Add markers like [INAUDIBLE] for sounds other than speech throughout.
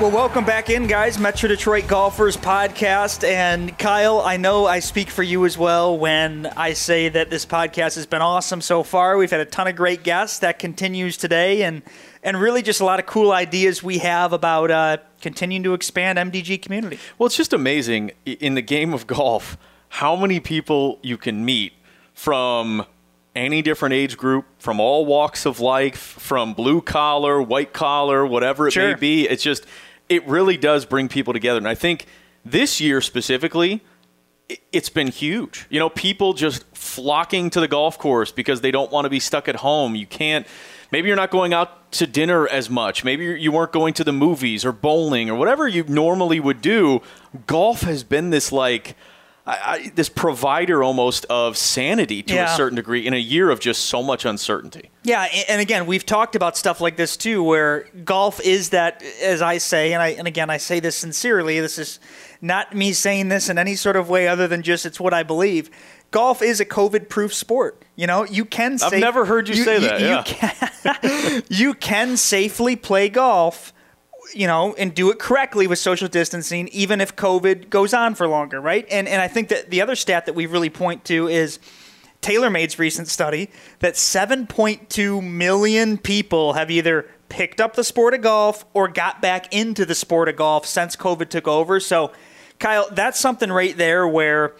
Well, welcome back in, guys. Metro Detroit Golfers Podcast. And Kyle, I know I speak for you as well when I say that this podcast has been awesome so far. We've had a ton of great guests that continues today, and and really just a lot of cool ideas we have about uh, continuing to expand MDG community. Well, it's just amazing in the game of golf how many people you can meet from any different age group, from all walks of life, from blue collar, white collar, whatever it Sure. may be. It's just, it really does bring people together. And I think this year specifically, it's been huge. You know, people just flocking to the golf course because they don't want to be stuck at home. You can't, maybe you're not going out to dinner as much. Maybe you weren't going to the movies or bowling or whatever you normally would do. Golf has been this like, I, I, this provider almost of sanity to Yeah. a certain degree in a year of just so much uncertainty. Yeah, and again, we've talked about stuff like this too, where golf is that, as I say, and I and again, I say this sincerely. This is not me saying this in any sort of way other than just it's what I believe. Golf is a COVID-proof sport. You know, you can. I've never heard you say that, yeah. can, [LAUGHS] you can safely play golf. You know, and do it correctly with social distancing, even if COVID goes on for longer, right? And and I think that the other stat that we really point to is TaylorMade's recent study that 7.2 million people have either picked up the sport of golf or got back into the sport of golf since COVID took over. So, Kyle, that's something right there where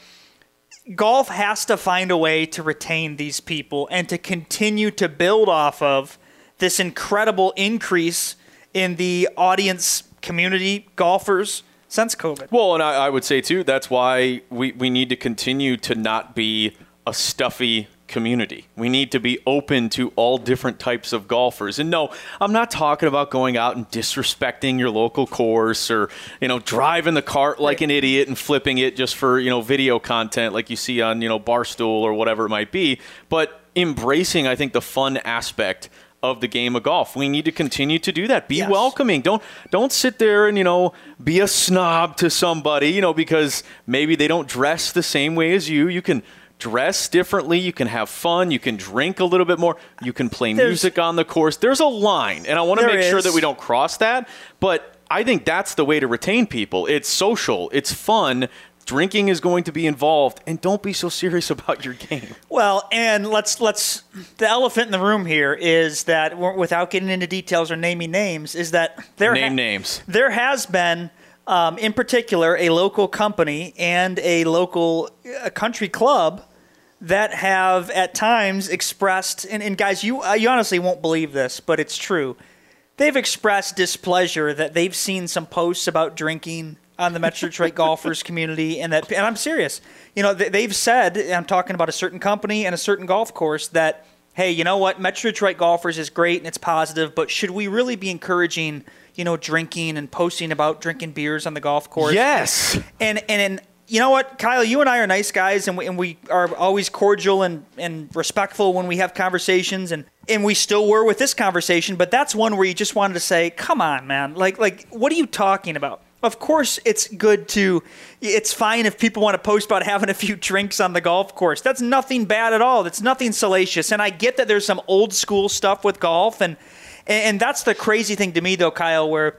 golf has to find a way to retain these people and to continue to build off of this incredible increase in the audience community golfers since COVID. Well, and I, I would say too, that's why we, we need to continue to not be a stuffy community. We need to be open to all different types of golfers. And no, I'm not talking about going out and disrespecting your local course or, you know, driving the cart like an idiot and flipping it just for, you know, video content like you see on, you know, Barstool or whatever it might be, but embracing I think the fun aspect of the game of golf. We need to continue to do that. Be Yes. welcoming. Don't don't sit there and you know be a snob to somebody. You know because maybe they don't dress the same way as you. You can dress differently. You can have fun. You can drink a little bit more. You can play There's- music on the course. There's a line, and I want to make sure that we don't cross that. But I think that's the way to retain people. It's social. It's fun. Drinking is going to be involved, and don't be so serious [LAUGHS] about your game. Well, and let's let's the elephant in the room here is that without getting into details or naming names, is that there Name names. There has been, um, in particular, a local company and a local uh, country club that have at times expressed, and, and guys, you uh, you honestly won't believe this, but it's true. They've expressed displeasure that they've seen some posts about drinking on the Metro Detroit golfers community, and that, and I'm serious. You know, they, they've said, I'm talking about a certain company and a certain golf course that, hey, you know what, Metro Detroit golfers is great and it's positive, but should we really be encouraging, you know, drinking and posting about drinking beers on the golf course? Yes. And and and you know what, Kyle, you and I are nice guys, and we, and we are always cordial and, and respectful when we have conversations, and and we still were with this conversation. But that's one where you just wanted to say, "Come on, man! Like like, what are you talking about?" Of course, it's good to. It's fine if people want to post about having a few drinks on the golf course. That's nothing bad at all. That's nothing salacious. And I get that there's some old school stuff with golf, and and that's the crazy thing to me, though, Kyle, where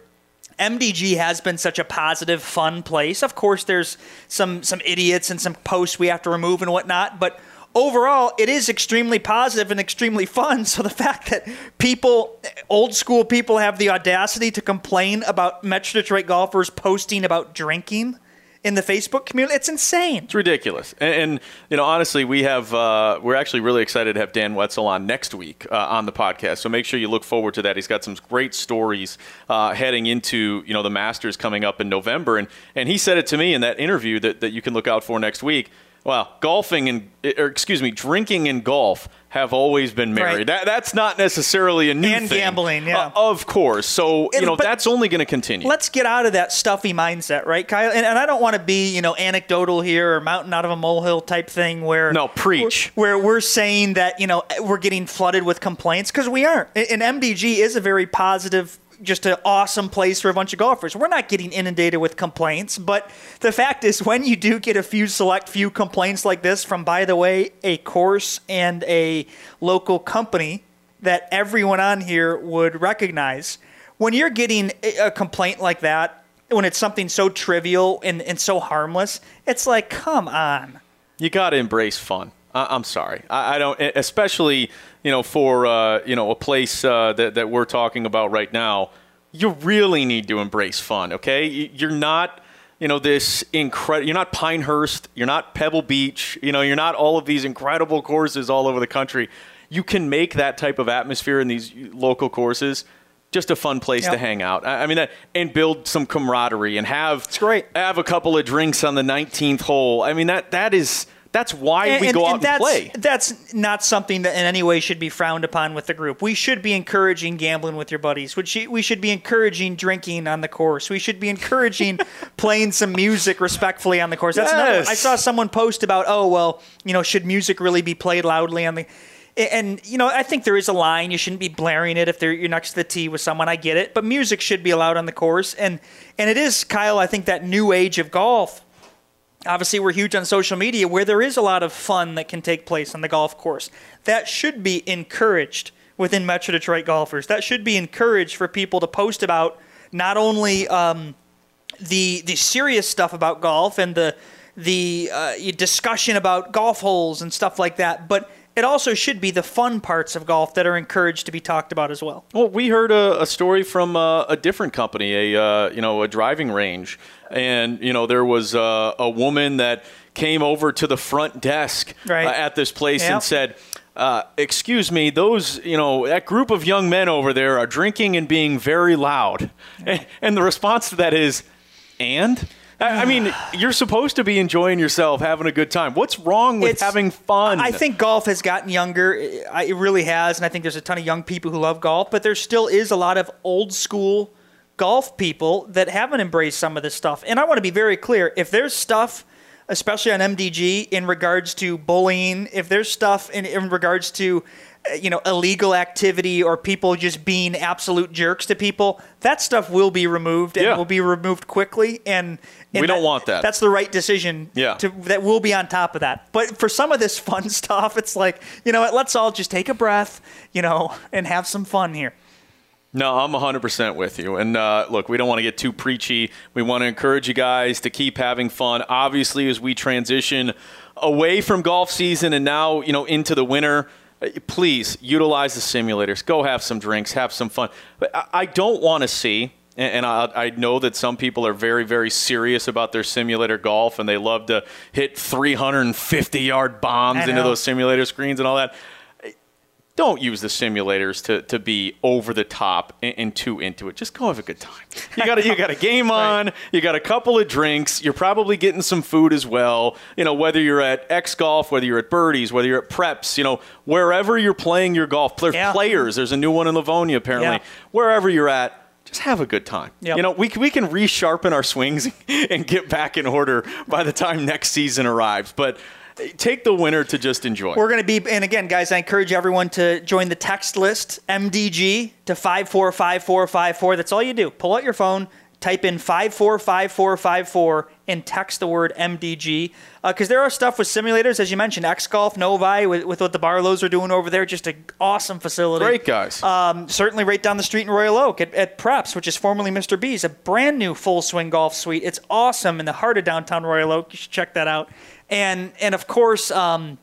MDG has been such a positive, fun place. Of course, there's some some idiots and some posts we have to remove and whatnot, but overall, it is extremely positive and extremely fun. So the fact that people, old school people, have the audacity to complain about Metro Detroit golfers posting about drinking in the Facebook community, it's insane. It's ridiculous. And, and you know, honestly, we have uh, we're actually really excited to have Dan Wetzel on next week uh, on the podcast. So make sure you look forward to that. He's got some great stories uh, heading into you know the Masters coming up in November. And and he said it to me in that interview that that you can look out for next week. Well, golfing and, or excuse me, drinking and golf have always been married. Right. That, that's not necessarily a new And thing. gambling, yeah. Uh, of course. So, you know, that's only going to continue. Let's get out of that stuffy mindset, right, Kyle? And, and I don't want to be, you know, anecdotal here or mountain out of a molehill type thing where No, preach. Where we're saying that you know we're getting flooded with complaints because we aren't. And MDG is a very positive, just an awesome place for a bunch of golfers. We're not getting inundated with complaints, but the fact is, when you do get a few select few complaints like this from, by the way, a course and a local company that everyone on here would recognize, when you're getting a complaint like that. When it's something so trivial and, and so harmless, it's like, come on. you got to embrace fun. I, I'm sorry. I, I don't, especially, you know, for, uh, you know, a place uh, that, that we're talking about right now, you really need to embrace fun, okay? You- You're not, you know, this incredible, you're not Pinehurst, you're not Pebble Beach, you know, you're not all of these incredible courses all over the country. You can make that type of atmosphere in these local courses just a fun place to hang out. I I mean, and build some camaraderie and have It's great. have a couple of drinks on the 19th hole. I mean, that that is that's why we go out and, that's, play. That's not something that in any way should be frowned upon with the group. We should be encouraging gambling with your buddies. We should, we should be encouraging drinking on the course. We should be encouraging [LAUGHS] playing some music respectfully on the course. That's another. Yes. I saw someone post about, oh well, you know, should music really be played loudly on the? And you know, I think there is a line. You shouldn't be blaring it if they're, you're next to the tee with someone. I get it, but music should be allowed on the course. And and it is, Kyle. I think that new age of golf obviously we're huge on social media where there is a lot of fun that can take place on the golf course. That should be encouraged within metro detroit golfers. That should be encouraged for people to post about not only um, the the serious stuff about golf and the the uh, discussion about golf holes and stuff like that but it also should be the fun parts of golf that are encouraged to be talked about as well Well, we heard a, a story from uh, a different company, a uh, you know a driving range, and you know there was uh, a woman that came over to the front desk Right. uh, at this place Yep. and said. Uh, excuse me, those, you know, that group of young men over there are drinking and being very loud. And, [LAUGHS] and the response to that is, and? I, I mean, [SIGHS] you're supposed to be enjoying yourself, having a good time. What's wrong with It's- having fun? I think golf has gotten younger. I- It really has, and I think there's a ton of young people who love golf. But there still is a lot of old school golf people that haven't embraced some of this stuff. And I want to be very clear: if there's stuff, especially on MDG, in regards to bullying, if there's stuff in, in regards to uh, you know illegal activity or people just being absolute jerks to people, that stuff will be removed and Yeah. will be removed quickly. And, and We don't want that. That's the right decision. Yeah. To, that will be on top of that. But for some of this fun [LAUGHS] stuff, it's like, you know what, let's all just take a breath, you know, and have some fun here. No, I'm 100% with you. And uh, look, we don't want to get too preachy. We want to encourage you guys to keep having fun. Obviously, as we transition away from golf season and now, you know, into the winter, uh, please utilize the simulators. Go have some drinks, have some fun. But I, I don't want to see, and, I know that some people are very, very serious about their simulator golf and they love to hit 350 yard bombs into those simulator screens and all that don't use the simulators to, to be over the top and, and too into it. Just go have a good time. You got a, you got a game [LAUGHS] on. You got a couple of drinks. You're probably getting some food as well. You know whether you're at X Golf, whether you're at Birdies, whether you're at Preps. You know wherever you're playing your golf. There's Yeah. players. There's a new one in Livonia apparently. Yeah. Wherever you're at. Just have a good time. Yep. You know, we, can- we can resharpen our swings [LAUGHS] and get back in order by the time next season arrives. But take the winter to just enjoy. We're going to be, and again, guys, I encourage everyone to join the text list MDG to 545454. That's all you do. Pull out your phone, type in 545454, and text the word MDG. Because there are stuff with simulators, as you mentioned, X Golf, Novi, with, with what the Barlows are doing over there. Just an awesome facility. Great guys. Um, certainly right down the street in Royal Oak at, at Preps, which is formerly Mr. B's, a brand new full swing golf suite. It's awesome in the heart of downtown Royal Oak. You should check that out. And and of course, um,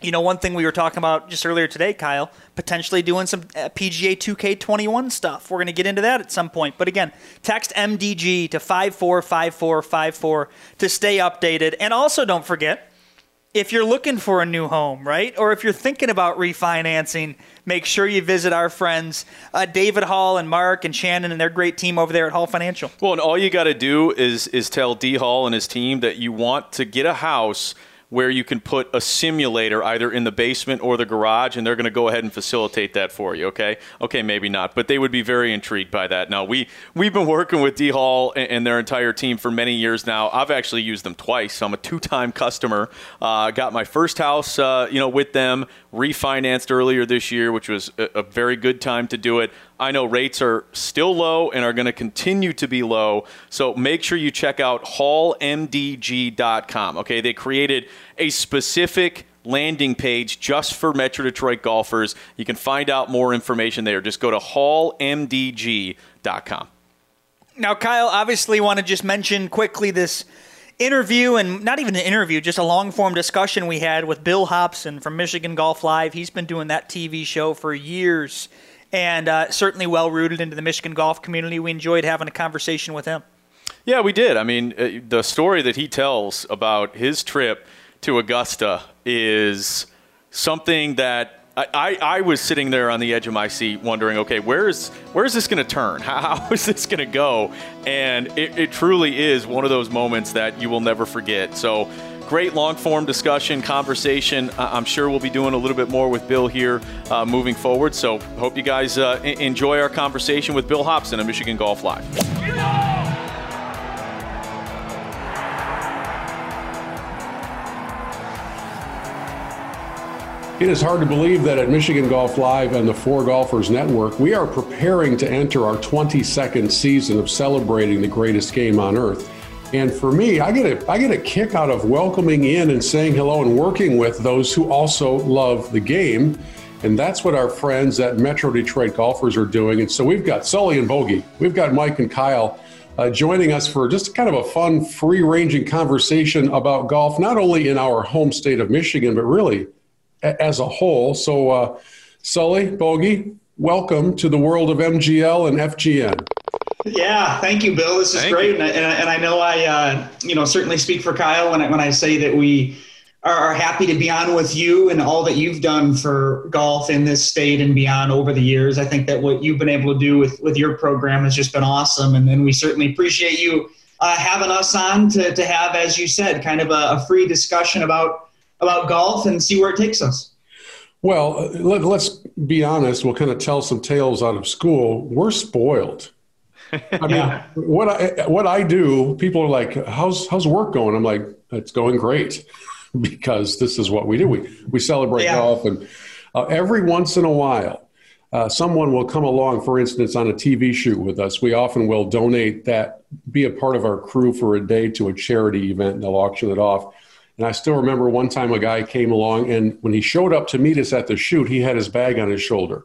you know, one thing we were talking about just earlier today, Kyle, potentially doing some uh, PGA 2K21 stuff. We're going to get into that at some point. But again, text MDG to 545454 to stay updated. And also don't forget, if you're looking for a new home, right? Or if you're thinking about refinancing, make sure you visit our friends, uh, David Hall and Mark and Shannon and their great team over there at Hall Financial. Well, and all you got to do is is tell D Hall and his team that you want to get a house where you can put a simulator either in the basement or the garage, and they're going to go ahead and facilitate that for you. Okay, okay, maybe not, but they would be very intrigued by that. Now we we've been working with D Hall and, and their entire team for many years now. I've actually used them twice. I'm a two-time customer. Uh, got my first house, uh, you know, with them refinanced earlier this year, which was a, a very good time to do it. I know rates are still low and are going to continue to be low. So make sure you check out hallmdg.com. Okay, they created a specific landing page just for Metro Detroit golfers. You can find out more information there. Just go to hallmdg.com. Now, Kyle, obviously, want to just mention quickly this interview and not even an interview, just a long form discussion we had with Bill Hobson from Michigan Golf Live. He's been doing that TV show for years and uh, certainly well rooted into the Michigan golf community. We enjoyed having a conversation with him. Yeah, we did. I mean, uh, the story that he tells about his trip to Augusta is something that I, I, was sitting there on the edge of my seat wondering, okay, where is where is this going to turn? [LAUGHS] How, how is this going to go? And it, it truly is one of those moments that you will never forget. So great long form discussion, conversation. I'm sure we'll be doing a little bit more with Bill here uh, moving forward. So hope you guys uh, enjoy our conversation with Bill Hobson of Michigan Golf Live. It is hard to believe that at Michigan Golf Live and the Four Golfers Network, we are preparing to enter our 22nd season of celebrating the greatest game on earth. And for me, I get a I get a kick out of welcoming in and saying hello and working with those who also love the game. And that's what our friends at Metro Detroit Golfers are doing. And so we've got Sully and Bogey, we've got Mike and Kyle uh, joining us for just kind of a fun, free ranging conversation about golf, not only in our home state of Michigan, but really a- as a whole. So, uh, Sully, Bogey, welcome to the world of MGL and FGN. Yeah, thank you, Bill. This is thank great, and I, and I, know I, uh, you know, certainly speak for Kyle when I, when I say that we are happy to be on with you and all that you've done for golf in this state and beyond over the years. I think that what you've been able to do with with your program has just been awesome, and then we certainly appreciate you uh, having us on to to have, as you said, kind of a, a free discussion about about golf and see where it takes us. Well, uh, let, us be honest. We'll kind of tell some tales out of school. We're spoiled I mean, yeah. what I what I do, people are like, "How's how's work going?" I'm like, "It's going great," [LAUGHS] because this is what we do. We we celebrate yeah. golf, and uh, every once in a while, uh, someone will come along. For instance, on a TV shoot with us, we often will donate that, be a part of our crew for a day to a charity event, and they'll auction it off. And I still remember one time a guy came along, and when he showed up to meet us at the shoot, he had his bag on his shoulder.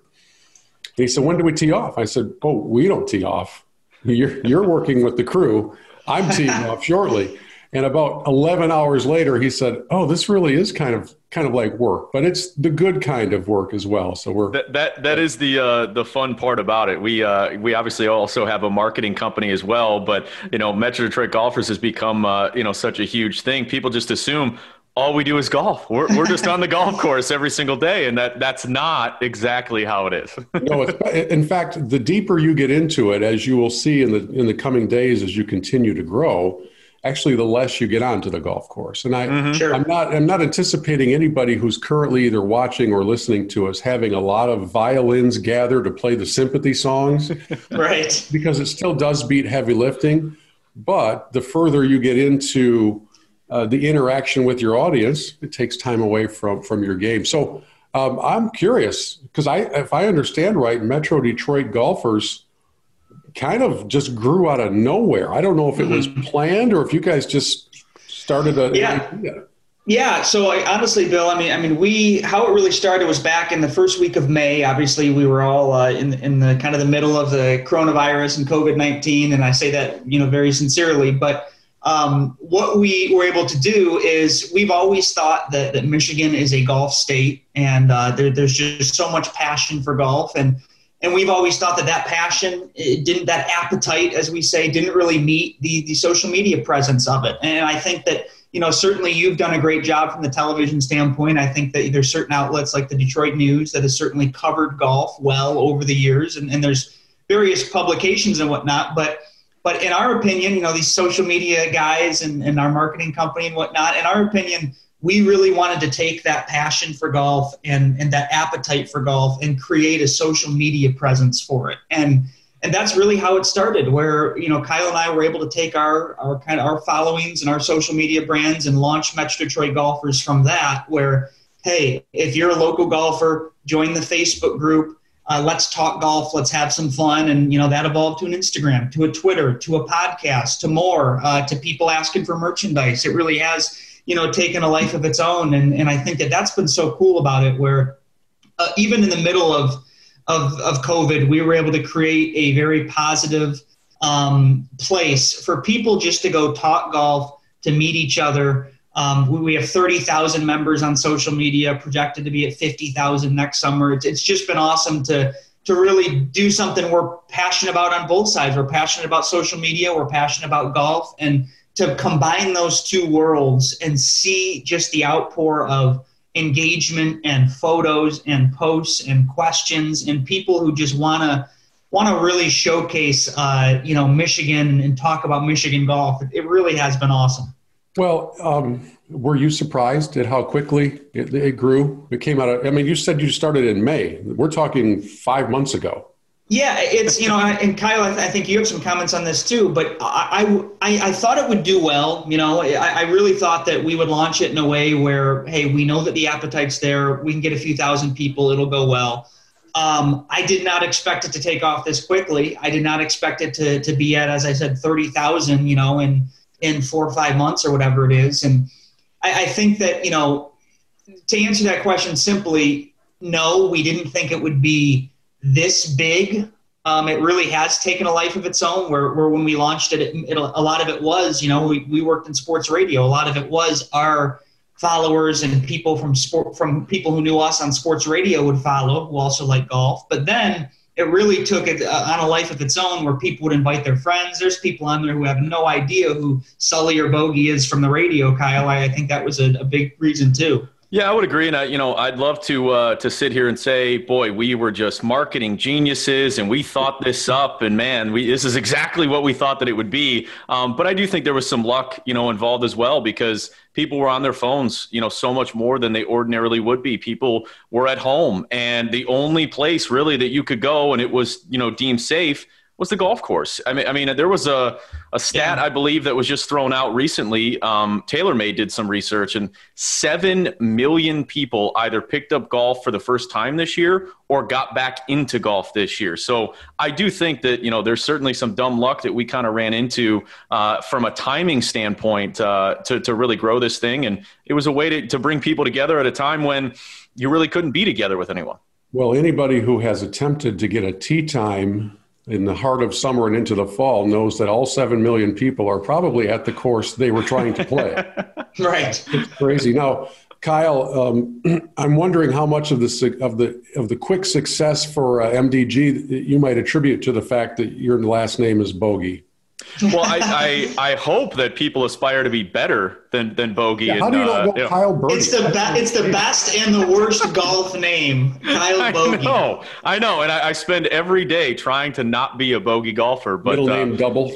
And he said, "When do we tee off?" I said, "Oh, we don't tee off." You're, you're working with the crew. I'm teeing off shortly. And about 11 hours later, he said, "Oh, this really is kind of kind of like work, but it's the good kind of work as well." So we're that that, that is the uh, the fun part about it. We uh, we obviously also have a marketing company as well, but you know, Metro Detroit Golfers has become uh, you know such a huge thing. People just assume, all we do is golf. We're, we're just on the golf [LAUGHS] course every single day, and that that's not exactly how it is. [LAUGHS] no, in fact, the deeper you get into it, as you will see in the in the coming days as you continue to grow, actually, the less you get onto the golf course. And I, mm-hmm. sure. I'm not I'm not anticipating anybody who's currently either watching or listening to us having a lot of violins gather to play the sympathy songs, [LAUGHS] right? Because it still does beat heavy lifting, but the further you get into uh, the interaction with your audience, it takes time away from from your game. So um, I'm curious because I, if I understand right, Metro Detroit golfers kind of just grew out of nowhere. I don't know if it was mm-hmm. planned or if you guys just started a yeah. Idea. Yeah, so I, honestly, Bill, I mean, I mean, we how it really started was back in the first week of May. Obviously, we were all uh, in in the kind of the middle of the coronavirus and COVID nineteen, and I say that you know very sincerely. But um, what we were able to do is we've always thought that, that Michigan is a golf state, and uh, there, there's just so much passion for golf, and and we've always thought that that passion didn't that appetite, as we say, didn't really meet the the social media presence of it, and I think that. You know, certainly you've done a great job from the television standpoint. I think that there's certain outlets like the Detroit News that has certainly covered golf well over the years, and, and there's various publications and whatnot. But but in our opinion, you know, these social media guys and, and our marketing company and whatnot, in our opinion, we really wanted to take that passion for golf and, and that appetite for golf and create a social media presence for it. And and that's really how it started where you know kyle and i were able to take our our kind of our followings and our social media brands and launch metro detroit golfers from that where hey if you're a local golfer join the facebook group uh, let's talk golf let's have some fun and you know that evolved to an instagram to a twitter to a podcast to more uh, to people asking for merchandise it really has you know taken a life of its own and, and i think that that's been so cool about it where uh, even in the middle of of, of COVID, we were able to create a very positive um, place for people just to go talk golf, to meet each other. Um, we, we, have 30,000 members on social media, projected to be at 50,000 next summer. It's, it's just been awesome to, to really do something we're passionate about on both sides. We're passionate about social media, we're passionate about golf, and to combine those two worlds and see just the outpour of engagement and photos and posts and questions and people who just want to want to really showcase uh, you know Michigan and talk about Michigan golf. It really has been awesome. Well, um, were you surprised at how quickly it, it, grew? It came out of. I mean, you said you started in May. We're talking five months ago. Yeah, it's you know, and Kyle, I think you have some comments on this too. But I, I, I thought it would do well. You know, I, I really thought that we would launch it in a way where, hey, we know that the appetite's there. We can get a few thousand people. It'll go well. Um, I did not expect it to take off this quickly. I did not expect it to to be at, as I said, thirty thousand. You know, in in four or five months or whatever it is. And I, I think that you know, to answer that question simply, no, we didn't think it would be this big. Um, it really has taken a life of its own. Where, where when we launched it, it, it, a lot of it was, you know, we, we worked in sports radio. A lot of it was our followers and people from sport from people who knew us on sports radio would follow, who also like golf. But then it really took it uh, on a life of its own, where people would invite their friends. There's people on there who have no idea who Sully or Bogey is from the radio. Kyle, I, I think that was a, a big reason too. Yeah, I would agree, and I, you know, I'd love to uh, to sit here and say, boy, we were just marketing geniuses, and we thought this up, and man, we this is exactly what we thought that it would be. Um, but I do think there was some luck, you know, involved as well because people were on their phones, you know, so much more than they ordinarily would be. People were at home, and the only place really that you could go, and it was, you know, deemed safe was the golf course. I mean, I mean, there was a, a stat yeah. I believe that was just thrown out recently. Um, TaylorMade did some research, and seven million people either picked up golf for the first time this year or got back into golf this year. So I do think that you know there's certainly some dumb luck that we kind of ran into uh, from a timing standpoint uh, to to really grow this thing, and it was a way to to bring people together at a time when you really couldn't be together with anyone. Well, anybody who has attempted to get a tee time in the heart of summer and into the fall knows that all 7 million people are probably at the course they were trying to play. [LAUGHS] right. It's crazy. Now, Kyle, um, [CLEARS THROAT] I'm wondering how much of the of the of the quick success for uh, MDG you might attribute to the fact that your last name is Bogey well, I, I, I hope that people aspire to be better than than Bogey. Yeah, how do you uh, know Kyle Bogey? It's the be- it's the best and the worst golf name, Kyle Bogey. I know, I know, and I, I, spend every day trying to not be a bogey golfer. But middle name uh, double.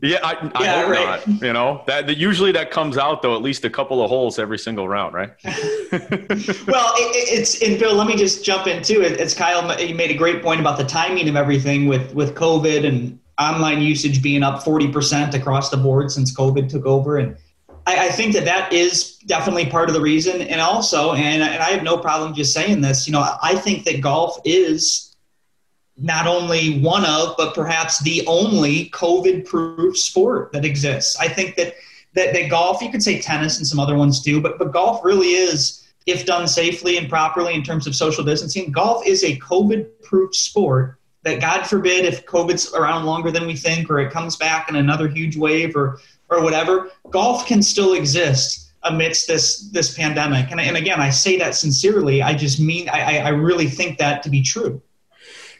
Yeah, I, I yeah, hope right. not. You know that, that, usually that comes out though at least a couple of holes every single round, right? [LAUGHS] well, it, it's and Bill. Let me just jump in too. It's Kyle. You made a great point about the timing of everything with with COVID and online usage being up 40% across the board since COVID took over. And I, I, think that that is definitely part of the reason. And also, and, and I have no problem just saying this, you know, I think that golf is not only one of, but perhaps the only COVID proof sport that exists. I think that, that, that golf, you could say tennis and some other ones too, but, but golf really is, if done safely and properly in terms of social distancing, golf is a COVID proof sport that God forbid if COVID's around longer than we think, or it comes back in another huge wave, or or whatever, golf can still exist amidst this this pandemic. And, and again, I say that sincerely. I just mean I, I really think that to be true.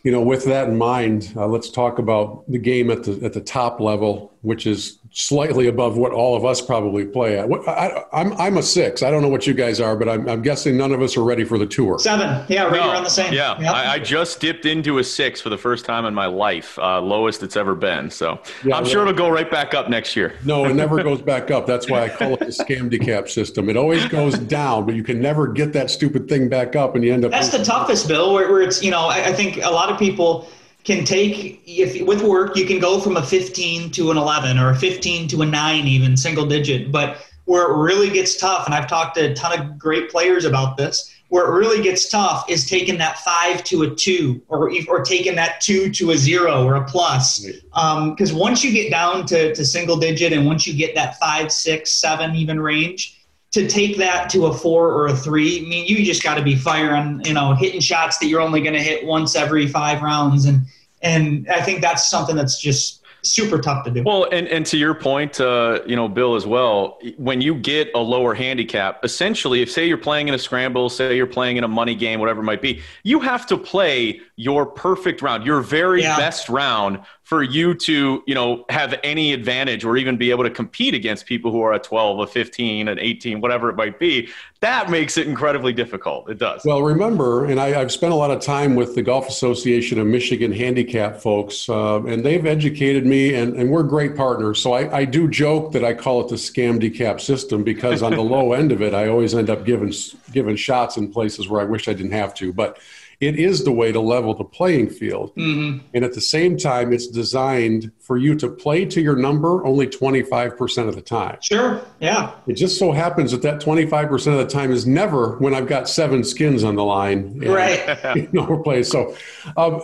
You know, with that in mind, uh, let's talk about the game at the at the top level. which is slightly above what all of us probably play at. What, I, am I'm, I'm a six. I don't know what you guys are, but I'm, I'm guessing none of us are ready for the tour. Seven. Yeah, right no, around the same. Yeah, yep. I, I, just dipped into a six for the first time in my life, uh, lowest it's ever been. So yeah, I'm sure it'll go right back up next year. No, it never [LAUGHS] goes back up. That's why I call it the scam decap system. It always goes down, but you can never get that stupid thing back up, and you end up. That's the toughest, Bill. Where, where it's you know I, I think a lot of people can take if with work you can go from a 15 to an 11 or a 15 to a 9 even single digit. But where it really gets tough and i've talked to a ton of great players about this where it really gets tough is taking that 5 to a 2 or or taking that 2 to a 0 or a plus. Because um, once you get down to, to single digit and once you get that 5 6 7 even range to take that to a four or a three, I mean, you just got to be firing, you know, hitting shots that you're only going to hit once every five rounds, and and I think that's something that's just super tough to do. Well, and, and to your point, uh, you know, Bill, as well, when you get a lower handicap, essentially, if say you're playing in a scramble, say you're playing in a money game, whatever it might be, you have to play your perfect round, your very yeah. best round for you to, you know, have any advantage or even be able to compete against people who are at 12, a 15, an 18, whatever it might be. That makes it incredibly difficult. It does. Well, remember, and I, have spent a lot of time with the Golf Association of Michigan handicap folks, uh, and they've educated me, and, and we're great partners. So I, I do joke that I call it the scam decap system because on the [LAUGHS] low end of it, I always end up giving giving shots in places where I wish I didn't have to. But it is the way to level the playing field. Mm-hmm. And at the same time, it's designed for you to play to your number only 25% of the time. Sure. Yeah. It just so happens that that 25% of the time is never when I've got seven skins on the line. And, right. [LAUGHS] you know, we're playing. So, um,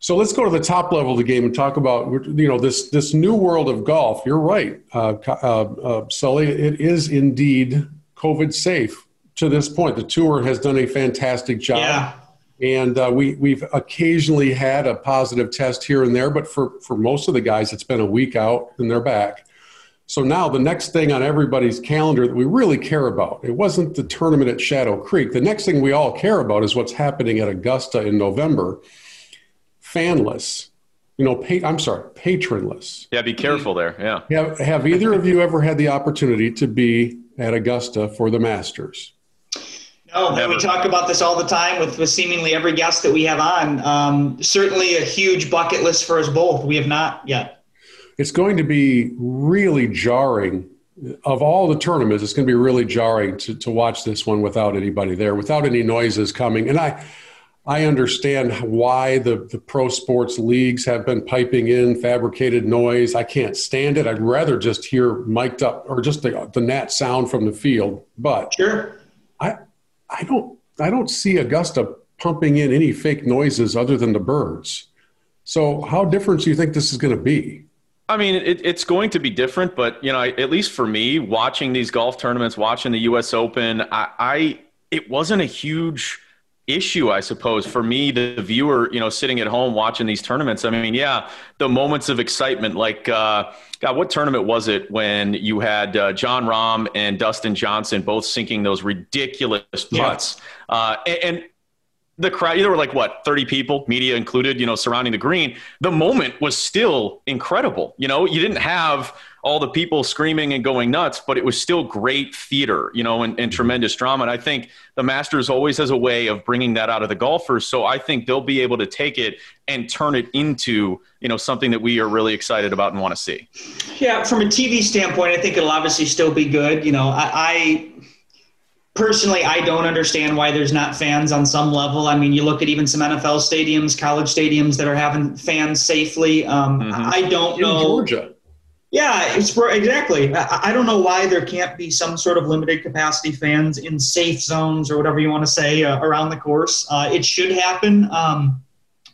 so let's go to the top level of the game and talk about you know this this new world of golf. You're right, uh, uh, uh, Sully. It is indeed COVID safe to this point. The tour has done a fantastic job. Yeah and uh, we, we've occasionally had a positive test here and there, but for, for most of the guys, it's been a week out and they're back. So now the next thing on everybody's calendar that we really care about, it wasn't the tournament at Shadow Creek. The next thing we all care about is what's happening at Augusta in November. Fanless, you know, pay, I'm sorry, patronless. Yeah, be careful there. Yeah. Have, have either of you ever had the opportunity to be at Augusta for the Masters? No, Never. we talk about this all the time with, with seemingly every guest that we have on. Um, certainly a huge bucket list for us both. We have not yet. It's going to be really jarring. Of all the tournaments, it's going to be really jarring to, to watch this one without anybody there, without any noises coming. And I, I understand why the, the pro sports leagues have been piping in fabricated noise. I can't stand it. I'd rather just hear mic'd up or just the, the nat sound from the field. But sure. I, I don't I don't see Augusta pumping in any fake noises other than the birds. So how different do you think this is going to be? I mean, it, it's going to be different, but you know, at least for me, watching these golf tournaments, watching the U.S. Open, I, I it wasn't a huge issue, I suppose, for me, the viewer, you know, sitting at home watching these tournaments. I mean, yeah, the moments of excitement, like, uh, God, what tournament was it when you had uh, Jon Rahm and Dustin Johnson both sinking those ridiculous putts? Yeah. Uh, and, and the crowd, there were like what, 30 people, media included, you know, surrounding the green. The moment was still incredible. You know, you didn't have all the people screaming and going nuts, but it was still great theater, you know, and, and, tremendous drama. And I think the Masters always has a way of bringing that out of the golfers. So I think they'll be able to take it and turn it into, you know, something that we are really excited about and want to see. Yeah, from a TV standpoint, I think it'll obviously still be good. You know, I, I personally, I don't understand why there's not fans on some level. I mean, you look at even some NFL stadiums, college stadiums that are having fans safely. Um, mm-hmm. I don't In know. Georgia. Yeah, it's for, exactly. I don't know why there can't be some sort of limited capacity fans in safe zones or whatever you want to say uh, around the course. Uh, it should happen, um,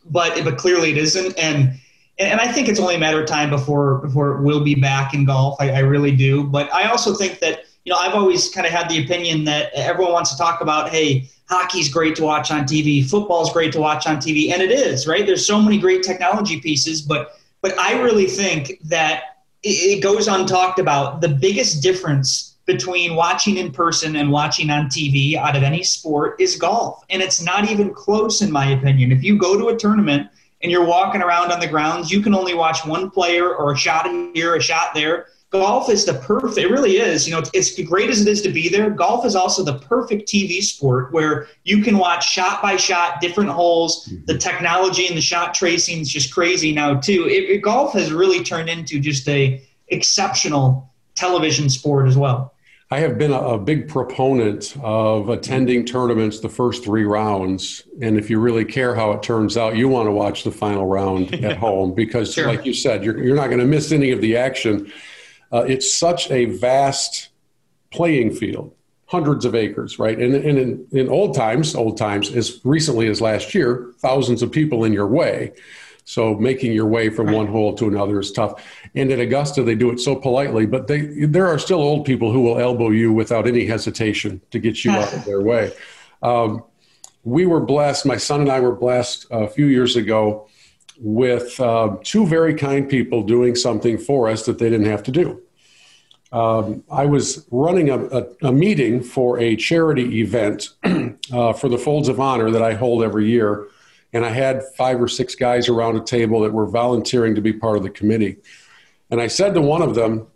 but but clearly it isn't, and and I think it's only a matter of time before before it will be back in golf. I, I really do, but I also think that you know I've always kind of had the opinion that everyone wants to talk about, hey, hockey's great to watch on TV, football's great to watch on TV, and it is right. There's so many great technology pieces, but but I really think that it goes untalked about. The biggest difference between watching in person and watching on TV out of any sport is golf. And it's not even close, in my opinion. If you go to a tournament and you're walking around on the grounds, you can only watch one player or a shot here, a shot there. Golf is the perfect, it really is. You know, it's, great as it is to be there. Golf is also the perfect TV sport where you can watch shot by shot, different holes. The mm-hmm. technology and the shot tracing is just crazy now, too. It, it, golf has really turned into just a exceptional television sport as well. I have been a, a, big proponent of attending tournaments the first three rounds. And if you really care how it turns out, you want to watch the final round at [LAUGHS] home because, sure. like you said, you're, you're not going to miss any of the action. Uh, it's such a vast playing field, hundreds of acres, right? And, and in, in old times, old times, as recently as last year, thousands of people in your way. So making your way from one hole to another is tough. And at Augusta, they do it so politely, but they there are still old people who will elbow you without any hesitation to get you out of [LAUGHS] their way. Um, we were blessed. My son and I were blessed a few years ago with uh, two very kind people doing something for us that they didn't have to do. Um, I was running a, a, a, meeting for a charity event [CLEARS THROAT] uh, for the Folds of Honor that I hold every year and I had five or six guys around a table that were volunteering to be part of the committee. And I said to one of them,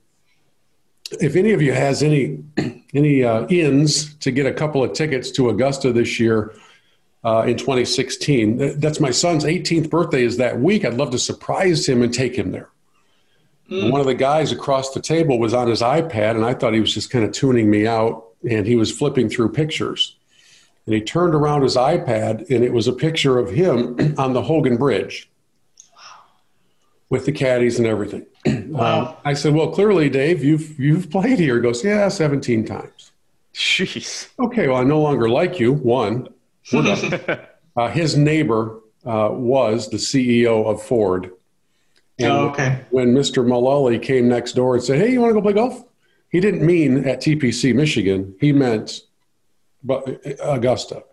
if any of you has any [CLEARS THROAT] any uh, ins to get a couple of tickets to Augusta this year uh, in 2016, that's my son's 18th birthday is that week. I'd love to surprise him and take him there. Mm. One of the guys across the table was on his iPad, and I thought he was just kind of tuning me out, and he was flipping through pictures. And he turned around his iPad, and it was a picture of him [CLEARS THROAT] on the Hogan Bridge with the caddies and everything. [CLEARS THROAT] Wow. Um, I said, "Well, clearly, Dave, you've you've played here." He goes, "Yeah, 17 times." Jeez. Okay, well, I no longer like you. One, [LAUGHS] uh, his neighbor uh, was the CEO of Ford. And oh, okay. When Mr. Mulally came next door and said, "Hey, you want to go play golf?" He didn't mean at TPC Michigan. He meant but Augusta.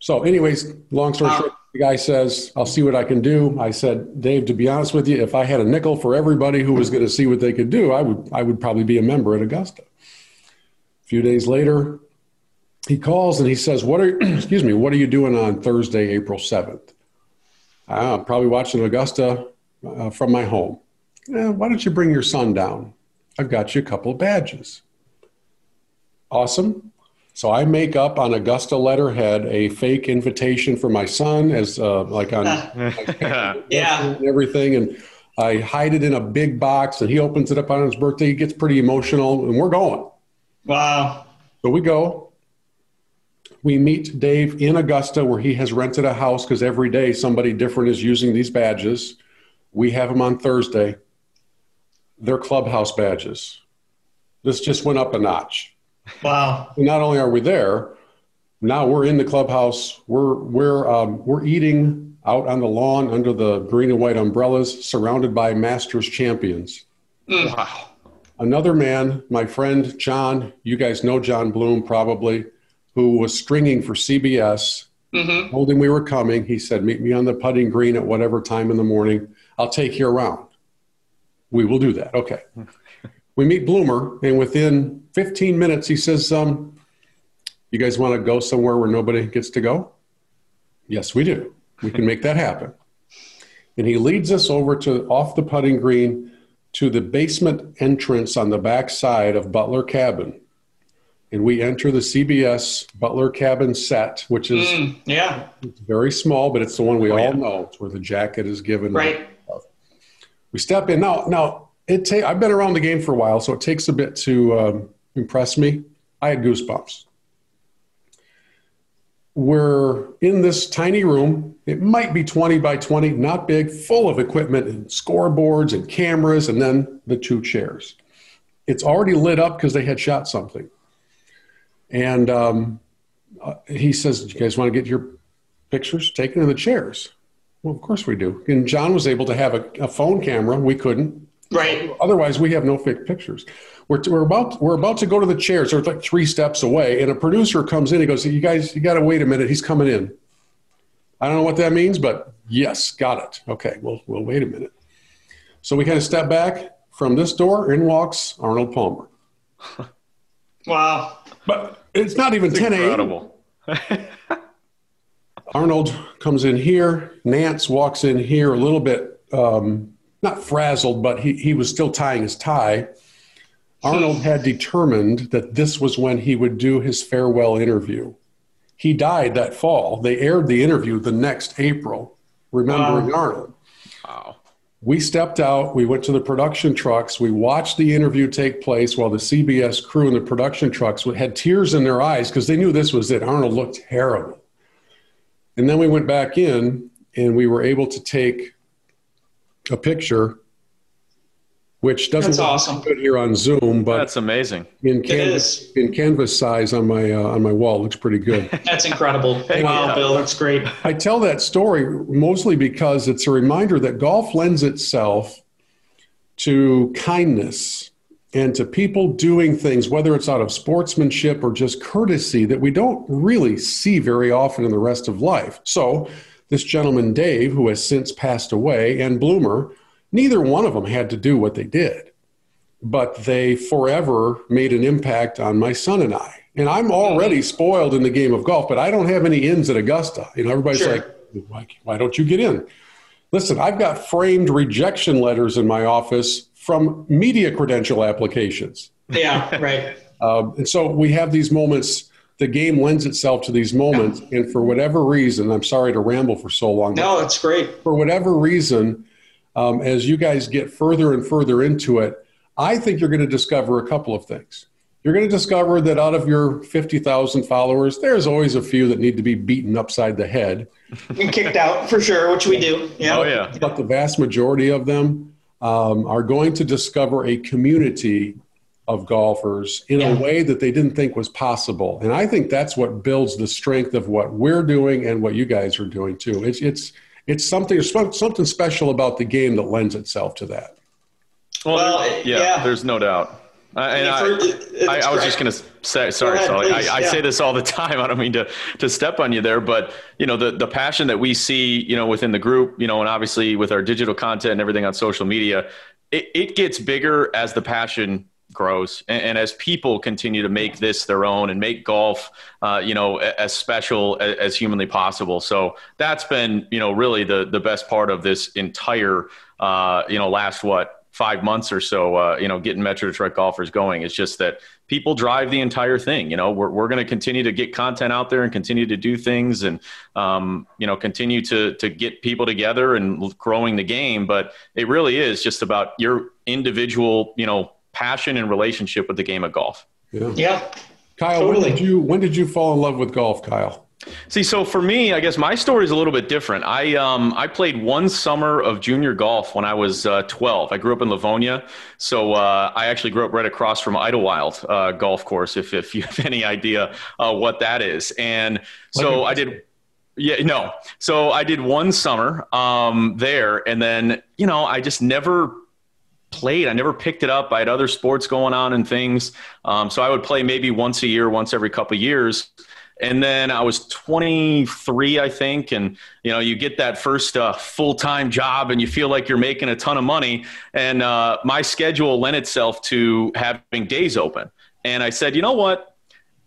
So, anyways, long story short, the guy says, I'll see what I can do. I said, Dave, to be honest with you, if I had a nickel for everybody who was going to see what they could do, I would, I would probably be a member at Augusta. A few days later, he calls and he says, What are, [CLEARS THROAT] excuse me, what are you doing on Thursday, April 7th? I'm probably watching Augusta uh, from my home. Eh, why don't you bring your son down? I've got you a couple of badges. Awesome. So I make up on Augusta letterhead a fake invitation for my son as uh, like on [LAUGHS] [LAUGHS] yeah everything, and I hide it in a big box, and he opens it up on his birthday. He gets pretty emotional, and we're going. Wow! So we go. We meet Dave in Augusta, where he has rented a house because every day somebody different is using these badges. We have them on Thursday. They're clubhouse badges. This just went up a notch. Wow. not only are we there, now we're in the clubhouse. We're we're um, we're eating out on the lawn under the green and white umbrellas, surrounded by Masters champions. Mm. Wow. Another man, my friend John, you guys know John Bloom probably, who was stringing for CBS. Mm-hmm. Told him we were coming. He said, "Meet me on the putting green at whatever time in the morning. I'll take you around." We will do that. Okay. [LAUGHS] we meet Bloomer, and within 15 minutes, he says, um, You guys want to go somewhere where nobody gets to go? Yes, we do. We can make that happen. And he leads us over to off the putting green to the basement entrance on the back side of Butler Cabin. And we enter the CBS Butler Cabin set, which is mm, yeah, it's very small, but it's the one we oh, all yeah. know. It's where the jacket is given. Right. We step in now. Now it ta- I've been around the game for a while, so it takes a bit to um, impress me. I had goosebumps. We're in this tiny room. It might be 20 by 20, not big, full of equipment and scoreboards and cameras, and then the two chairs. It's already lit up because they had shot something. And um, uh, he says, Do you guys want to get your pictures taken in the chairs? Well, of course we do. And John was able to have a, a phone camera. We couldn't. Right. Otherwise, we have no fake pictures. We're, we're about we're about to go to the chairs. it's like three steps away, and a producer comes in. He goes, "You guys, you got to wait a minute. He's coming in." I don't know what that means, but yes, got it. Okay, well, we'll wait a minute. So we kind of step back from this door. In walks Arnold Palmer. wow! But it's not even That's 10 a.m. [LAUGHS] Arnold comes in here. Nantz walks in here a little bit, um, not frazzled, but he, he was still tying his tie. Arnold had determined that this was when he would do his farewell interview. He died that fall. They aired the interview the next April, remembering Arnold. Wow. We stepped out, we went to the production trucks, we watched the interview take place while the CBS crew and the production trucks had tears in their eyes because they knew this was it. Arnold looked terrible. And then we went back in and we were able to take a picture, which doesn't That's look awesome. good here on Zoom, but That's amazing. in canvas, is. in canvas size on my uh, on my wall looks pretty good. [LAUGHS] That's incredible. wow, yeah. Bill, that's great. I tell that story mostly because it's a reminder that golf lends itself to kindness and to people doing things, whether it's out of sportsmanship or just courtesy, that we don't really see very often in the rest of life. So, this gentleman, Dave, who has since passed away, and Bloomer, neither one of them had to do what they did, but they forever made an impact on my son and I. And I'm already spoiled in the game of golf, but I don't have any ins at Augusta. You know, everybody's Sure. like, why, why don't you get in? Listen, I've got framed rejection letters in my office from media credential applications. Yeah, right. [LAUGHS] Um, and so we have these moments. The game lends itself to these moments. And for whatever reason, I'm sorry to ramble for so long. No, that's great. for whatever reason, um, as you guys get further and further into it, I think you're going to discover a couple of things. You're going to discover that out of your 50,000 followers, there's always a few that need to be beaten upside the head. And kicked out for sure, which we do. Yeah. Oh yeah. But the vast majority of them um, are going to discover a community of golfers in Yeah. a way that they didn't think was possible. And I think that's what builds the strength of what we're doing and what you guys are doing too. It's, it's, it's something, there's something special about the game that lends itself to that. Well, Well, yeah, yeah. there's no doubt. I, and I I, I, was just going to say, sorry, ahead, Sully. I, I yeah. say this all the [LAUGHS] time. I don't mean to, to step on you there, but you know, the, the passion that we see, you know, within the group, you know, and obviously with our digital content and everything on social media, it, it gets bigger as the passion grows and, and as people continue to make this their own and make golf, uh, you know, as special as, as humanly possible. So that's been, you know, really the, the best part of this entire, uh, you know, last what, five months or so, uh, you know, getting Metro Detroit golfers going. It's just that people drive the entire thing. You know, we're, we're going to continue to get content out there and continue to do things and, um, you know, continue to, to get people together and growing the game. But it really is just about your individual, you know, passion and relationship with the game of golf. Yeah. Yeah. Kyle, Totally. when did you when did you fall in love with golf, Kyle? See, so for me, I guess my story is a little bit different. I um, I played one summer of junior golf when I was uh, 12. I grew up in Livonia, so uh, I actually grew up right across from Idyl Wyld uh, Golf Course. If if you [LAUGHS] have any idea uh, what that is, and so I did. Yeah, no. So I did one summer um, there, and then you know I just never played. I never picked it up. I had other sports going on and things. Um, so I would play maybe once a year, once every couple of years. And then I was 23, I think. And, you know, you get that first uh, full time job and you feel like you're making a ton of money. And uh, my schedule lent itself to having days open. And I said, you know what?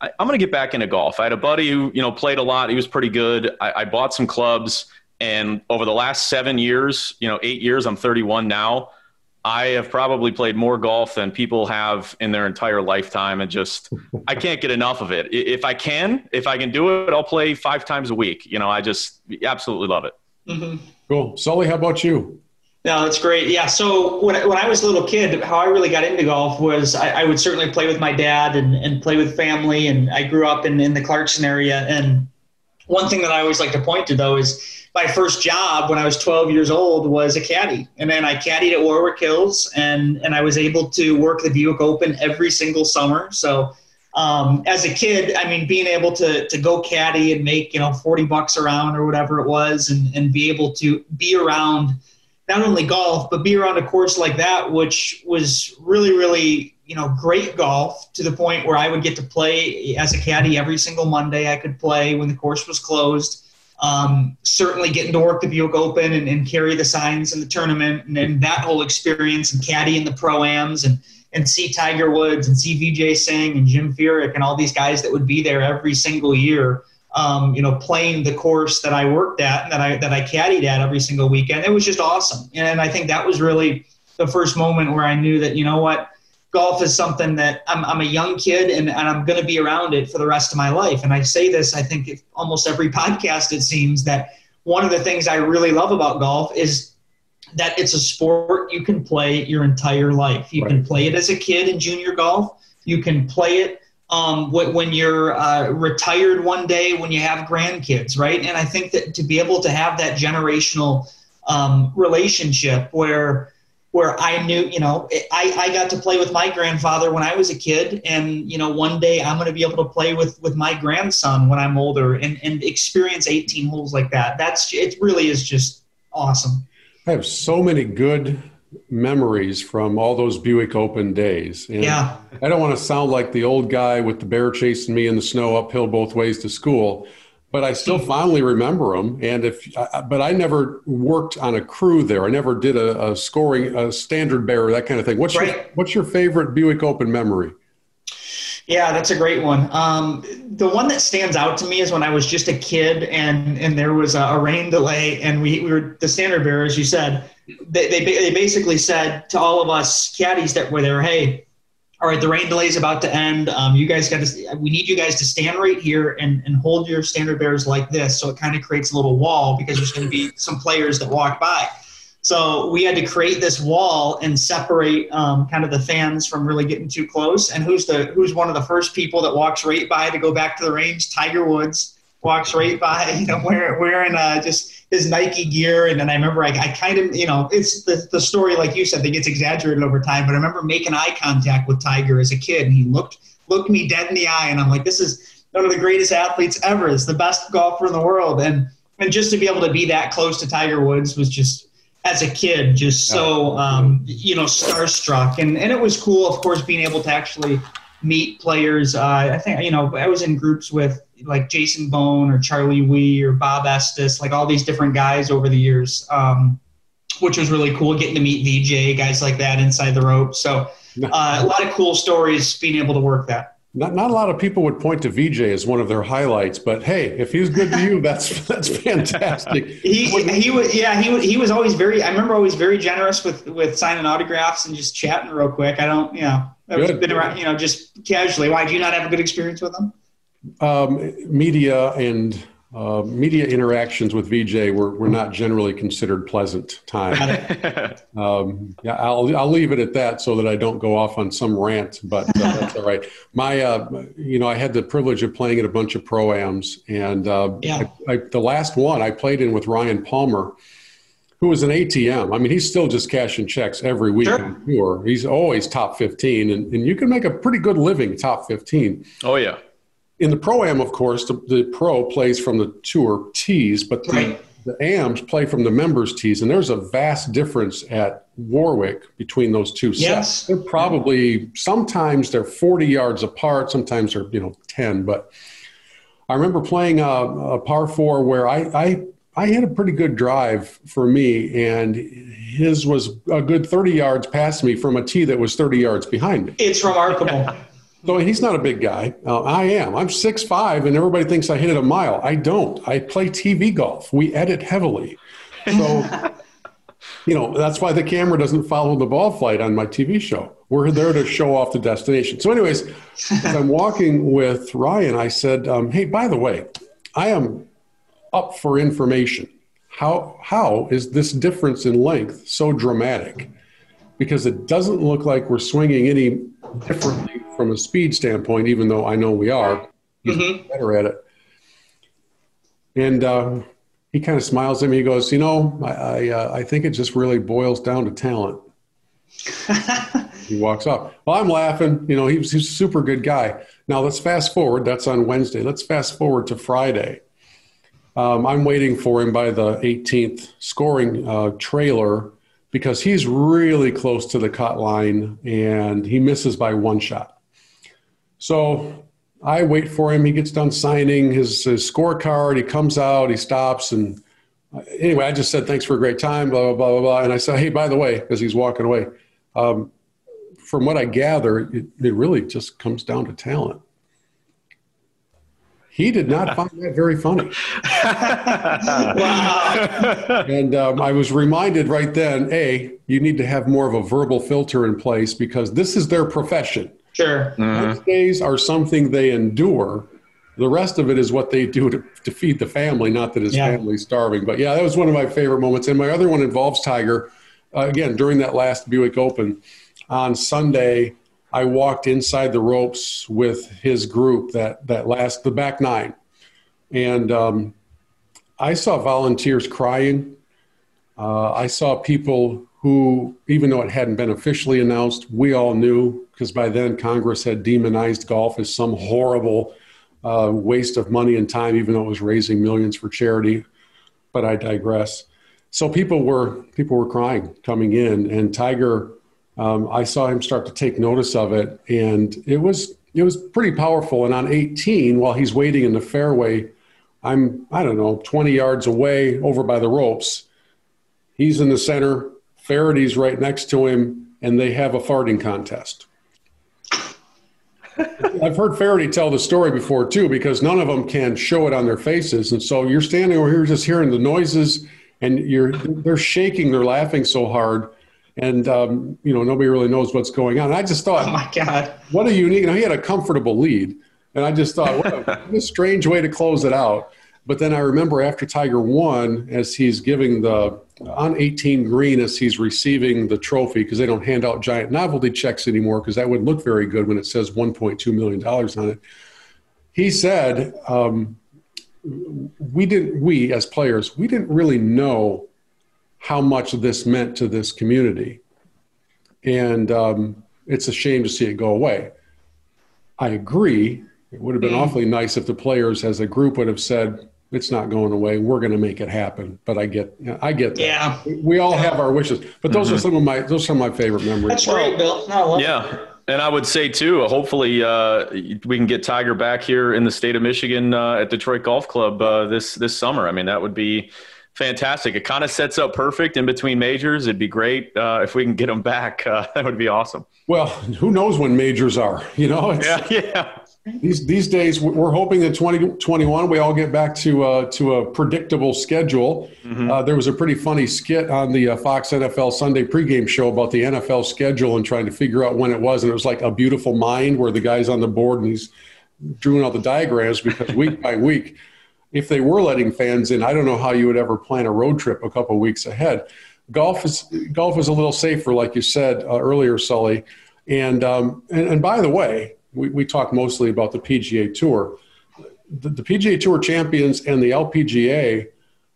I, I'm going to get back into golf. I had a buddy who, you know, played a lot. He was pretty good. I, I bought some clubs. And over the last seven years, you know, eight years, I'm 31 now. I have probably played more golf than people have in their entire lifetime, and just I can't get enough of it. If I can, if I can do it, I'll play five times a week. You know, I just absolutely love it. Mm-hmm. Cool. Sully, how about you? No, that's great. Yeah. So when, when I was a little kid, how I really got into golf was I, I would certainly play with my dad and, and play with family. And I grew up in, in the Clarkston area. And one thing that I always like to point to, though, is my first job when I was 12 years old was a caddy. And then I caddied at Warwick Hills and, and I was able to work the Buick Open every single summer. So um, as a kid, I mean, being able to, to go caddy and make, you know, 40 bucks around or whatever it was and, and be able to be around not only golf, but be around a course like that, which was really, really, you know, great golf to the point where I would get to play as a caddy every single Monday. I could play when the course was closed. Um, certainly getting to work the Buick Open and, and carry the signs in the tournament and, and that whole experience and caddy in the pro-ams and, and see Tiger Woods and see Vijay Singh and Jim Furyk and all these guys that would be there every single year um, you know, playing the course that I worked at and that I that I caddied at every single weekend. It was just awesome, and I think that was really the first moment where I knew that you know what, golf is something that I'm, I'm a young kid and, and I'm going to be around it for the rest of my life. And I say this, I think almost every [LAUGHS] podcast it seems that one of the things I really love about golf is that it's a sport you can play your entire life. You right. can play it as a kid in junior golf. You can play it um, when you're uh, retired one day when you have grandkids, right? And I think that to be able to have that generational um, relationship where where I knew, you know, I, I got to play with my grandfather when I was a kid, and you know, one day I'm going to be able to play with with my grandson when I'm older and and experience 18 holes like that. That's it. Really is just awesome. I have so many good memories from all those Buick Open days. And yeah. I don't want to sound like the old guy with the bear chasing me in the snow uphill both ways to school, but I still fondly remember them. And if, but I never worked on a crew there. I never did a, a scoring, a standard bearer, that kind of thing. What's right. your What's your favorite Buick Open memory? Yeah, that's a great one. Um, the one that stands out to me is when I was just a kid and and there was a, a rain delay and we, we were the standard bearers. You said they, they, they basically said to all of us caddies that were there, hey, all right, the rain delay is about to end. Um, you guys got to, we need you guys to stand right here and, and hold your standard bearers like this. So it kind of creates a little wall because there's going to be some players that walk by. So we had to create this wall and separate um, kind of the fans from really getting too close. And who's the who's one of the first people that walks right by to go back to the range? Tiger Woods walks right by, [LAUGHS] you know, wearing, wearing uh, just his Nike gear. And then I remember I, I kind of, you know, it's the, the story, like you said, that gets exaggerated over time. But I remember making eye contact with Tiger as a kid, and he looked looked me dead in the eye, and I'm like, this is one of the greatest athletes ever. It's the best golfer in the world, and and just to be able to be that close to Tiger Woods was just as a kid just so um, you know starstruck and and it was cool of course being able to actually meet players uh, i think you know i was in groups with like Jason Bohn or Charlie Wi or Bob Estes, like all these different guys over the years, um, which was really cool getting to meet Vijay, guys like that inside the rope. So [LAUGHS] uh, a lot of cool stories being able to work that. Not, not a lot of people would point to Vijay as one of their highlights, but hey, if he's good to you, [LAUGHS] that's that's fantastic. he he was yeah he was he was always very. I remember always very generous with with signing autographs and just chatting real quick. I don't you know I've been around you know just casually. Why do you not have a good experience with him? Um, media and uh, media interactions with Vijay were, were not generally considered pleasant time. [LAUGHS] um, yeah, I'll, I'll leave it at that so that I don't go off on some rant, but uh, [LAUGHS] that's all right. My, uh, you know, I had the privilege of playing at a bunch of pro-ams and uh, yeah. I, I, the last one I played in with Ryan Palmer, who was an ATM. I mean, he's still just cashing checks every week sure. on tour. He's always top 15 and, and you can make a pretty good living top 15. Oh yeah in the pro am, of course, the, the pro plays from the tour tees, but the, right. the AMs play from the members tees, and there's a vast difference at Warwick between those two yes. sets. They're probably sometimes they're 40 yards apart, sometimes they're you know 10. But I remember playing a, a par four where I, I I had a pretty good drive for me, and his was a good 30 yards past me from a tee that was 30 yards behind me. It's remarkable. [LAUGHS] So he's not a big guy. Uh, I am. I'm six five, and everybody thinks I hit it a mile. I don't. I play TV golf. We edit heavily, so [LAUGHS] you know that's why the camera doesn't follow the ball flight on my TV show. We're there to show off the destination. So, anyways, as I'm walking with Ryan, I said, um, "Hey, by the way, I am up for information. How how is this difference in length so dramatic?" Because it doesn't look like we're swinging any differently from a speed standpoint, even though I know we are. He's mm-hmm. better at it. And uh, he kind of smiles at me. He goes, "You know, I I, uh, I think it just really boils down to talent." [LAUGHS] he walks off. Well, I'm laughing. You know, he's he's a super good guy. Now let's fast forward. That's on Wednesday. Let's fast forward to Friday. Um, I'm waiting for him by the 18th scoring uh, trailer because he's really close to the cut line and he misses by one shot. So I wait for him. He gets done signing his, his scorecard. He comes out, he stops. And anyway, I just said, thanks for a great time, blah, blah, blah, blah, blah. And I said, hey, by the way, as he's walking away, um, from what I gather, it, it really just comes down to talent. He did not [LAUGHS] find that very funny. wow. And um, I was reminded right then A, you need to have more of a verbal filter in place because this is their profession. Sure. Mm-hmm. days are something they endure. The rest of it is what they do to, to feed the family, not that his yeah. family's starving. But yeah, that was one of my favorite moments. And my other one involves Tiger. Uh, again, during that last Buick Open on Sunday, I walked inside the ropes with his group that that last the back nine, and um, I saw volunteers crying. Uh, I saw people who, even though it hadn't been officially announced, we all knew because by then Congress had demonized golf as some horrible uh, waste of money and time, even though it was raising millions for charity. But I digress. So people were people were crying coming in, and Tiger um, I saw him start to take notice of it, and it was it was pretty powerful. And on 18, while he's waiting in the fairway, I'm I don't know 20 yards away over by the ropes. He's in the center. Feherty's right next to him, and they have a farting contest. [LAUGHS] I've heard Feherty tell the story before too, because none of them can show it on their faces, and so you're standing over here just hearing the noises, and you're they're shaking, they're laughing so hard and um, you know nobody really knows what's going on. I just thought, oh my god, what a unique. You know, he had a comfortable lead, and I just thought, what a, what a strange way to close it out. But then I remember after Tiger won, as he's giving the on 18 green as he's receiving the trophy because they don't hand out giant novelty checks anymore because that would look very good when it says 1.2 million dollars on it. He said, um, "We didn't. We as players, we didn't really know." how much this meant to this community. And um, it's a shame to see it go away. I agree. It would have been mm. awfully nice if the players, as a group, would have said, "It's not going away. We're going to make it happen." But I get, I get that. Yeah. We all have our wishes, but those mm-hmm. are some of my those are some of my favorite memories. That's great, Bill. No, yeah. And I would say too, hopefully uh, we can get Tiger back here in the state of Michigan uh, at Detroit Golf Club uh, this this summer. I mean, that would be fantastic. It kind of sets up perfect in between majors. It'd be great uh, if we can get them back. Uh, [LAUGHS] that would be awesome. Well, who knows when majors are? You know, yeah, [LAUGHS] yeah. These these days, we're hoping that 2021 we all get back to uh, to a predictable schedule. Mm-hmm. Uh, there was a pretty funny skit on the uh, Fox NFL Sunday pregame show about the NFL schedule and trying to figure out when it was, and it was like a beautiful mind where the guy's on the board and he's drawing out the diagrams because week by week if they were letting fans in, I don't know how you would ever plan a road trip a couple weeks ahead. Golf is golf is a little safer, like you said uh, earlier, Sully. And, um, and, and by the way, we, we talk mostly about the PGA Tour. The, the PGA Tour champions and the LPGA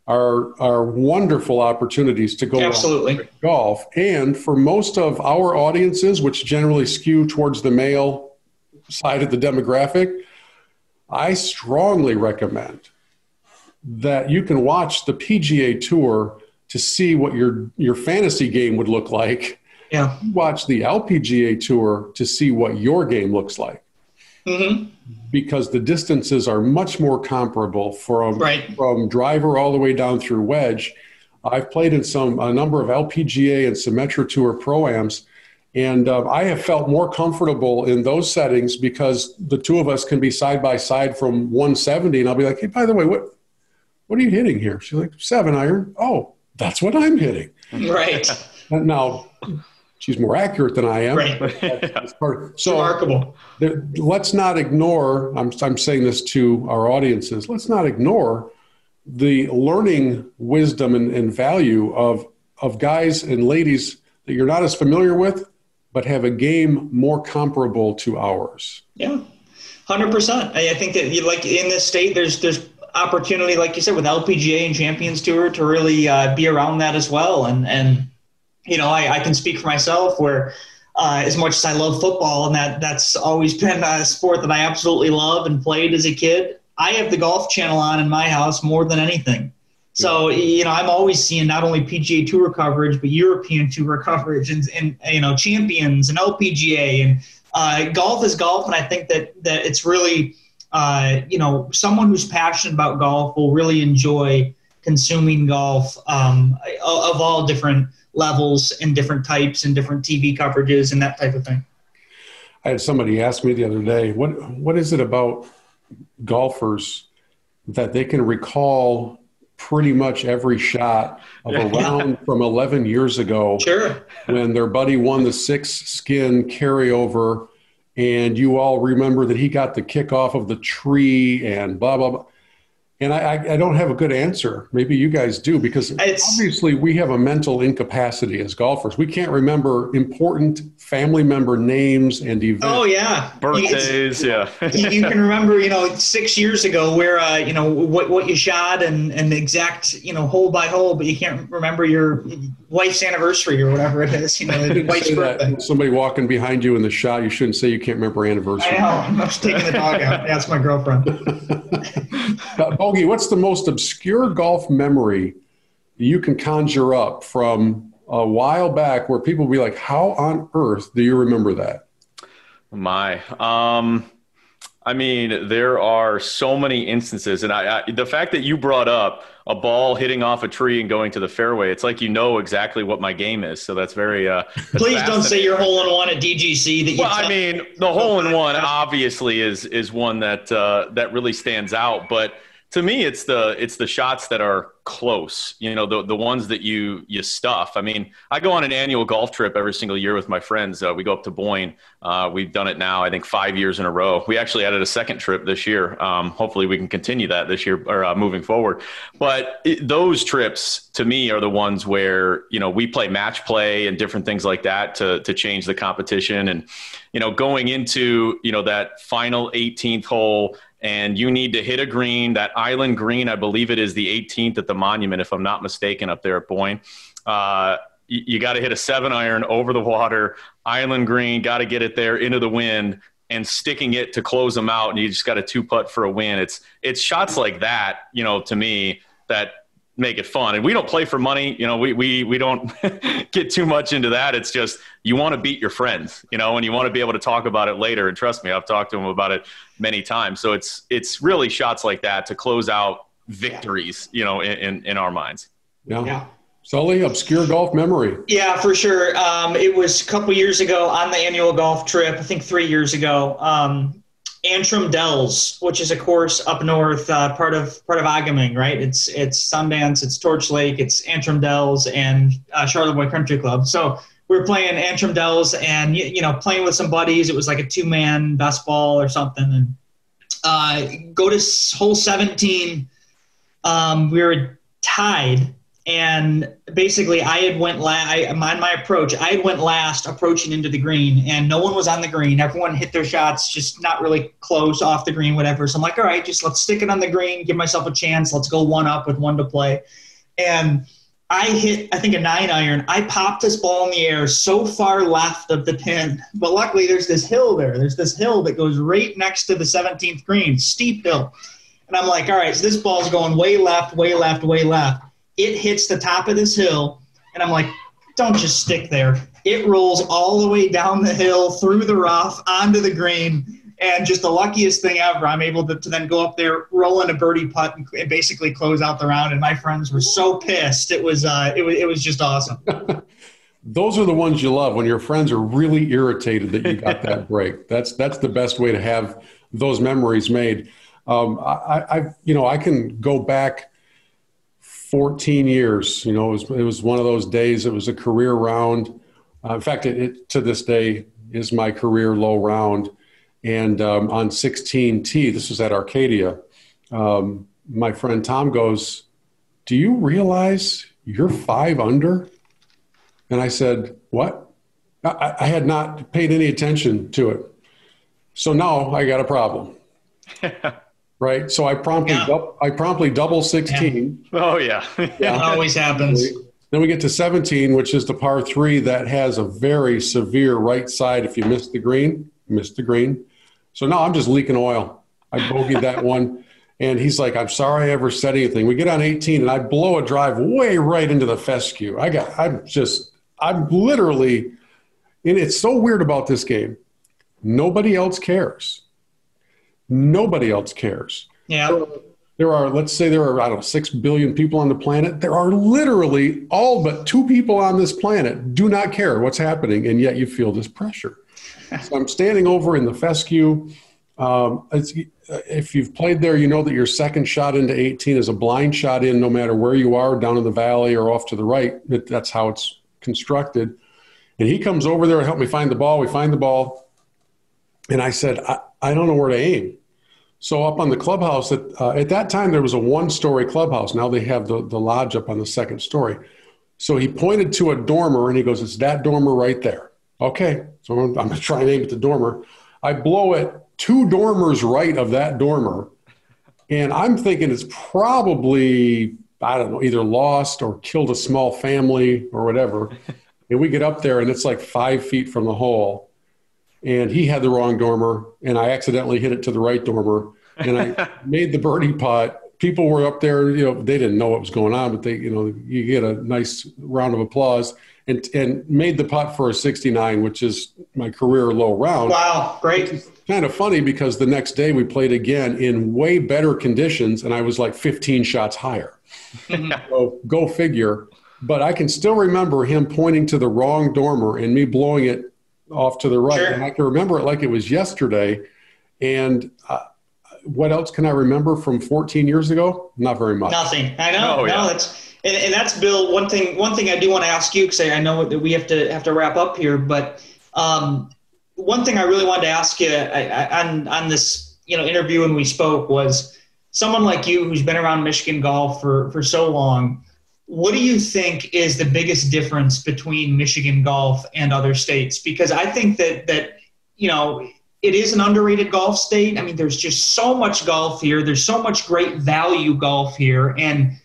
are are wonderful opportunities to go absolutely golf. And for most of our audiences, which generally skew towards the male side of the demographic, I strongly recommend that you can watch the PGA Tour to see what your your fantasy game would look like. Yeah. Watch the LPGA Tour to see what your game looks like. Mm-hmm. Because the distances are much more comparable from right. from driver all the way down through wedge. I've played in some a number of LPGA and Symetra Tour proams, and uh, I have felt more comfortable in those settings because the two of us can be side by side from 170, and I'll be like, "Hey, by the way, what what are you hitting here? She's like, seven iron. Oh, that's what I'm hitting. Right. [LAUGHS] now, she's more accurate than I am. Right. [LAUGHS] so remarkable. let's not ignore, I'm, I'm saying this to our audiences, let's not ignore the learning wisdom and, and value of, of guys and ladies that you're not as familiar with, but have a game more comparable to ours. Yeah. Hundred percent. I think that, you like in this state, there's there's opportunity, like you said, with LPGA and Champions Tour to really uh, be around that as well. And and you know, I, I can speak for myself where. Uh, as much as I love football, and that that's always [LAUGHS] been a sport that I absolutely love and played as a kid. I have the golf channel on in my house more than anything. So you know, I'm always seeing not only PGA Tour coverage, but European Tour [LAUGHS] coverage, and, and you know, champions and LPGA, and uh, golf is golf, and I think that that it's really uh, you know, someone who's passionate about golf will really enjoy consuming golf um, of all different levels and different types and different TV coverages and that type of thing. I had somebody ask me the other day, what what is it about golfers that they can recall pretty much every shot of a [LAUGHS] round from 11 years ago Sure. when their buddy won the six skin carryover and you all remember that he got the kickoff of the tree and blah blah blah and I, I, I don't have a good answer. Maybe you guys do because It's- obviously we have a mental incapacity as golfers. We can't remember important family member names and events. Oh yeah. It's- Birthdays, yeah. you, you can remember, you know, six years ago where, uh, you know, what, what you shot and, and the exact, you know, hole by hole, but you can't remember your wife's anniversary or whatever it is, you know, You the shouldn't wife's say that. birthday. Somebody walking behind you in the shot, you shouldn't say you can't remember anniversary. I know. I'm just taking the dog out. That's my girlfriend. [LAUGHS] Uh, Bogey, what's the most obscure golf memory you can conjure up from a while back where people will be like, How on earth do you remember that? My, um, I mean, there are so many instances, and I, I, the fact that you brought up a ball hitting off a tree and going to the fairway, it's like you know exactly what my game is. So that's very. Uh, that's Please don't say you're hole in one at DGC. That you Well, I mean, the hole in one [LAUGHS] obviously is is one that uh, that really stands out. But to me, it's the it's the shots that are close. You know, the the ones that you you stuff. I mean, I go on an annual golf trip every single year with my friends. Uh, we go up to Boyne. Uh, we've done it now, I think, five years in a row. We actually added a second trip this year. Um, hopefully, we can continue that this year or uh, moving forward. But it, those trips, to me, are the ones where you know we play match play and different things like that to to change the competition and you know, going into, you know, that final 18th hole and you need to hit a green, that island green, I believe it is the 18th at the monument, if I'm not mistaken, up there at Boyne. Uh, you, you got to hit a seven iron over the water, island green, got to get it there into the wind and sticking it to close them out. And you just got a two putt for a win. It's, it's shots like that, you know, to me that make it fun. And we don't play for money. You know, we, we, we don't [LAUGHS] get too much into that. It's just, you want to beat your friends, you know, and you want to be able to talk about it later. And trust me, I've talked to him about it many times. So it's, it's really shots like that to close out victories, you know, in, in, in our minds. Yeah. Yeah. Sully, obscure golf memory. Yeah, for sure. Um, it was a couple years ago on the annual golf trip. I think three years ago. Um, Antrim Dells, which is a course up north, uh, part of part of A-Ga-Ming, right? It's it's Sundance, it's Torch Lake, it's Antrim Dells, and uh, Charlevoix Country Club. So we were playing Antrim Dells, and you, you know, playing with some buddies. It was like a two man best ball or something, and uh, go to hole seventeen. Um, we were tied and basically I had went last. I, on my approach, I had went last, approaching into the green, and no one was on the green. Everyone hit their shots, just not really close off the green, whatever. So I'm like, all right, just let's stick it on the green, give myself a chance. Let's go one up with one to play, and I hit, I think, a nine iron. I popped this ball in the air so far left of the pin, but luckily there's this hill there. There's this hill that goes right next to the 17th green, steep hill. And I'm like, all right, so this ball's going way left, way left, way left. It hits the top of this hill, and I'm like, don't just stick there. It rolls all the way down the hill, through the rough, onto the green, and just the luckiest thing ever. I'm able to, to then go up there, roll in a birdie putt, and, and basically close out the round. And my friends were so pissed. It was, uh, it was, it was just awesome. [LAUGHS] Those are the ones you love when your friends are really irritated that you got that [LAUGHS] break. That's that's the best way to have those memories made. Um, I, I, you know, I can go back 14 years. You know, it was, it was one of those days. It was a career round. Uh, in fact, it, it to this day is my career low round. And um, on 16T, this was at Arcadia. Um, my friend Tom goes, "Do you realize you're five under?" And I said, What? I, I, had not paid any attention to it. So now I got a problem. [LAUGHS] right? So I promptly, Yeah. dou- I promptly double 16. Oh yeah. [LAUGHS] It always happens. Then we get to 17, which is the par three that has a very severe right side. If you miss the green, miss the green. So now I'm just leaking oil. I bogeyed that [LAUGHS] one. And he's like, I'm sorry I ever said anything. We get on 18 and I blow a drive way right into the fescue. I got, I'm just, I'm literally, and it's so weird about this game. Nobody else cares. Nobody else cares Yeah. there are let's say there are i don't know 6 billion people on the planet there are literally all but two people on this planet do not care what's happening and yet you feel this pressure [LAUGHS] so i'm standing over in the fescue Um, if you've played there, you know that your second shot into 18 is a blind shot in, no matter where you are, down in the valley or off to the right. That's how it's constructed. And he comes over there to help me find the ball. We find the ball. And I said, I, I don't know where to aim. So up on the clubhouse, at, uh, at that time, there was a one-story clubhouse. Now they have the, the lodge up on the second story. So he pointed to a dormer and he goes, it's that dormer right there. Okay. So I'm, I'm to try and aim at the dormer. I blow it two dormers right of that dormer. And I'm thinking it's probably, I don't know, either lost or killed a small family or whatever. and we get up there and it's like five feet from the hole. And he had the wrong dormer, and I accidentally hit it to the right dormer. And I [LAUGHS] made the birdie putt. People were up there, you know, they didn't know what was going on, but they, you know, you get a nice round of applause and, and made the putt for a 69, which is my career low round. Wow, great kind of funny because the next day we played again in way better conditions and I was like 15 shots higher. [LAUGHS] so go figure. But I can still remember him pointing to the wrong dormer and me blowing it off to the right. Sure. And I can remember it like it was yesterday. And uh, what else can I remember from 14 years ago? Not very much. Nothing. I know. Oh, no, yeah. that's and, and that's Bill. One thing. One thing I do want to ask you because I know that we have to have to wrap up here, but um, one thing I really wanted to ask you I, I, on on this you know interview when we spoke was someone like you who's been around Michigan golf for for so long. What do you think is the biggest difference between Michigan golf and other states? Because I think that that you know it is an underrated golf state. I mean, there's just so much golf here. There's so much great value golf here, and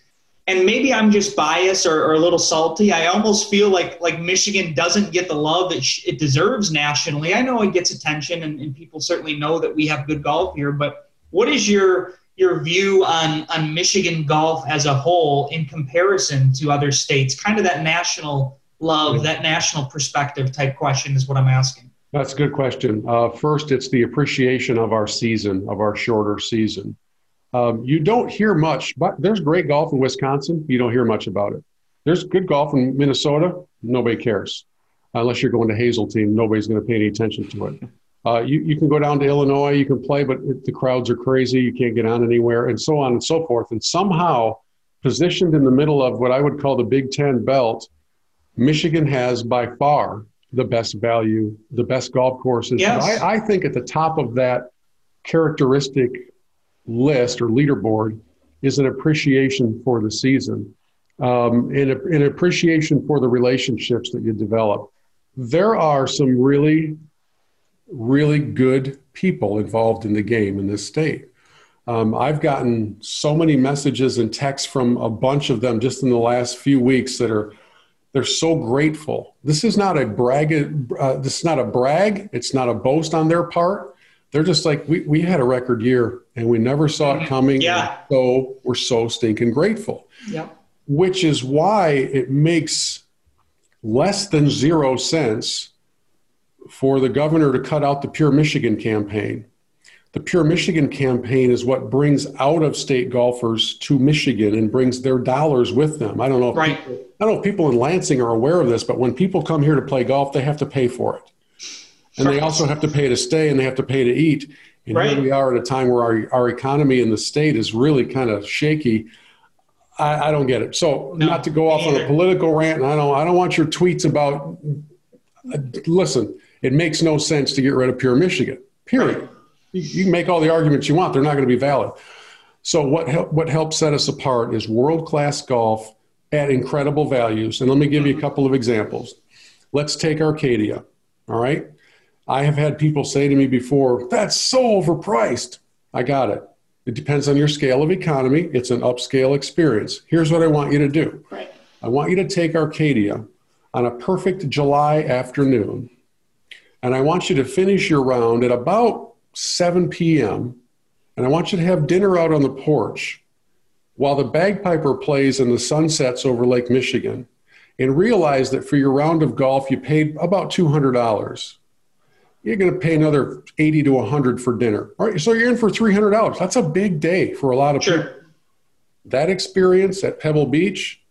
and maybe I'm just biased or, or, a little salty. I almost feel like like Michigan doesn't get the love that it deserves nationally. I know it gets attention, and, and, people certainly know that we have good golf here. But what is your your view on on Michigan golf as a whole in comparison to other states? Kind of that national love, that national perspective type question is what I'm asking. That's a good question. Uh, first, it's the appreciation of our season, of our shorter season. Um, you don't hear much, but there's great golf in Wisconsin. You don't hear much about it. There's good golf in Minnesota. Nobody cares. Unless you're going to Hazeltine, nobody's going to pay any attention to it. Uh, you, you can go down to Illinois, you can play, but it, the crowds are crazy. You can't get on anywhere, and so on and so forth. And somehow, positioned in the middle of what I would call the Big Ten belt, Michigan has by far the best value, the best golf courses. Yes. I, I think at the top of that characteristic list or leaderboard is an appreciation for the season um, and a, an appreciation for the relationships that you develop. There are some really, really good people involved in the game in this state. Um, I've gotten so many messages and texts from a bunch of them just in the last few weeks that are they're so grateful. This is not a brag. Uh, this is not a brag. It's not a boast on their part they're just like we, we had a record year and we never saw it coming yeah so we're so stinking grateful yep. which is why it makes less than zero sense for the governor to cut out the pure michigan campaign the pure michigan campaign is what brings out of state golfers to michigan and brings their dollars with them i don't know if right. people, i don't know if people in lansing are aware of this but when people come here to play golf they have to pay for it and they also have to pay to stay and they have to pay to eat. And right. here we are at a time where our, our economy in the state is really kind of shaky. I, I don't get it. So no, not to go off on a political rant, and I don't I don't want your tweets about. Uh, listen, it makes no sense to get rid of Pure Michigan. Period. You, can make all the arguments you want; they're not going to be valid. So what help, what helps set us apart is world class golf at incredible values. And let me give you a couple of examples. Let's take Arcadia. All right. I have had people say to me before, that's so overpriced. I got it. It depends on your scale of economy. It's an upscale experience. Here's what I want you to do right. I want you to take Arcadia on a perfect July afternoon, and I want you to finish your round at about 7 p.m., and I want you to have dinner out on the porch while the bagpiper plays and the sun sets over Lake Michigan, and realize that for your round of golf, you paid about $200 you're going to pay another 80 to 100 for dinner. All right, so you're in for $300. That's a big day for a lot of sure. people. That experience at Pebble Beach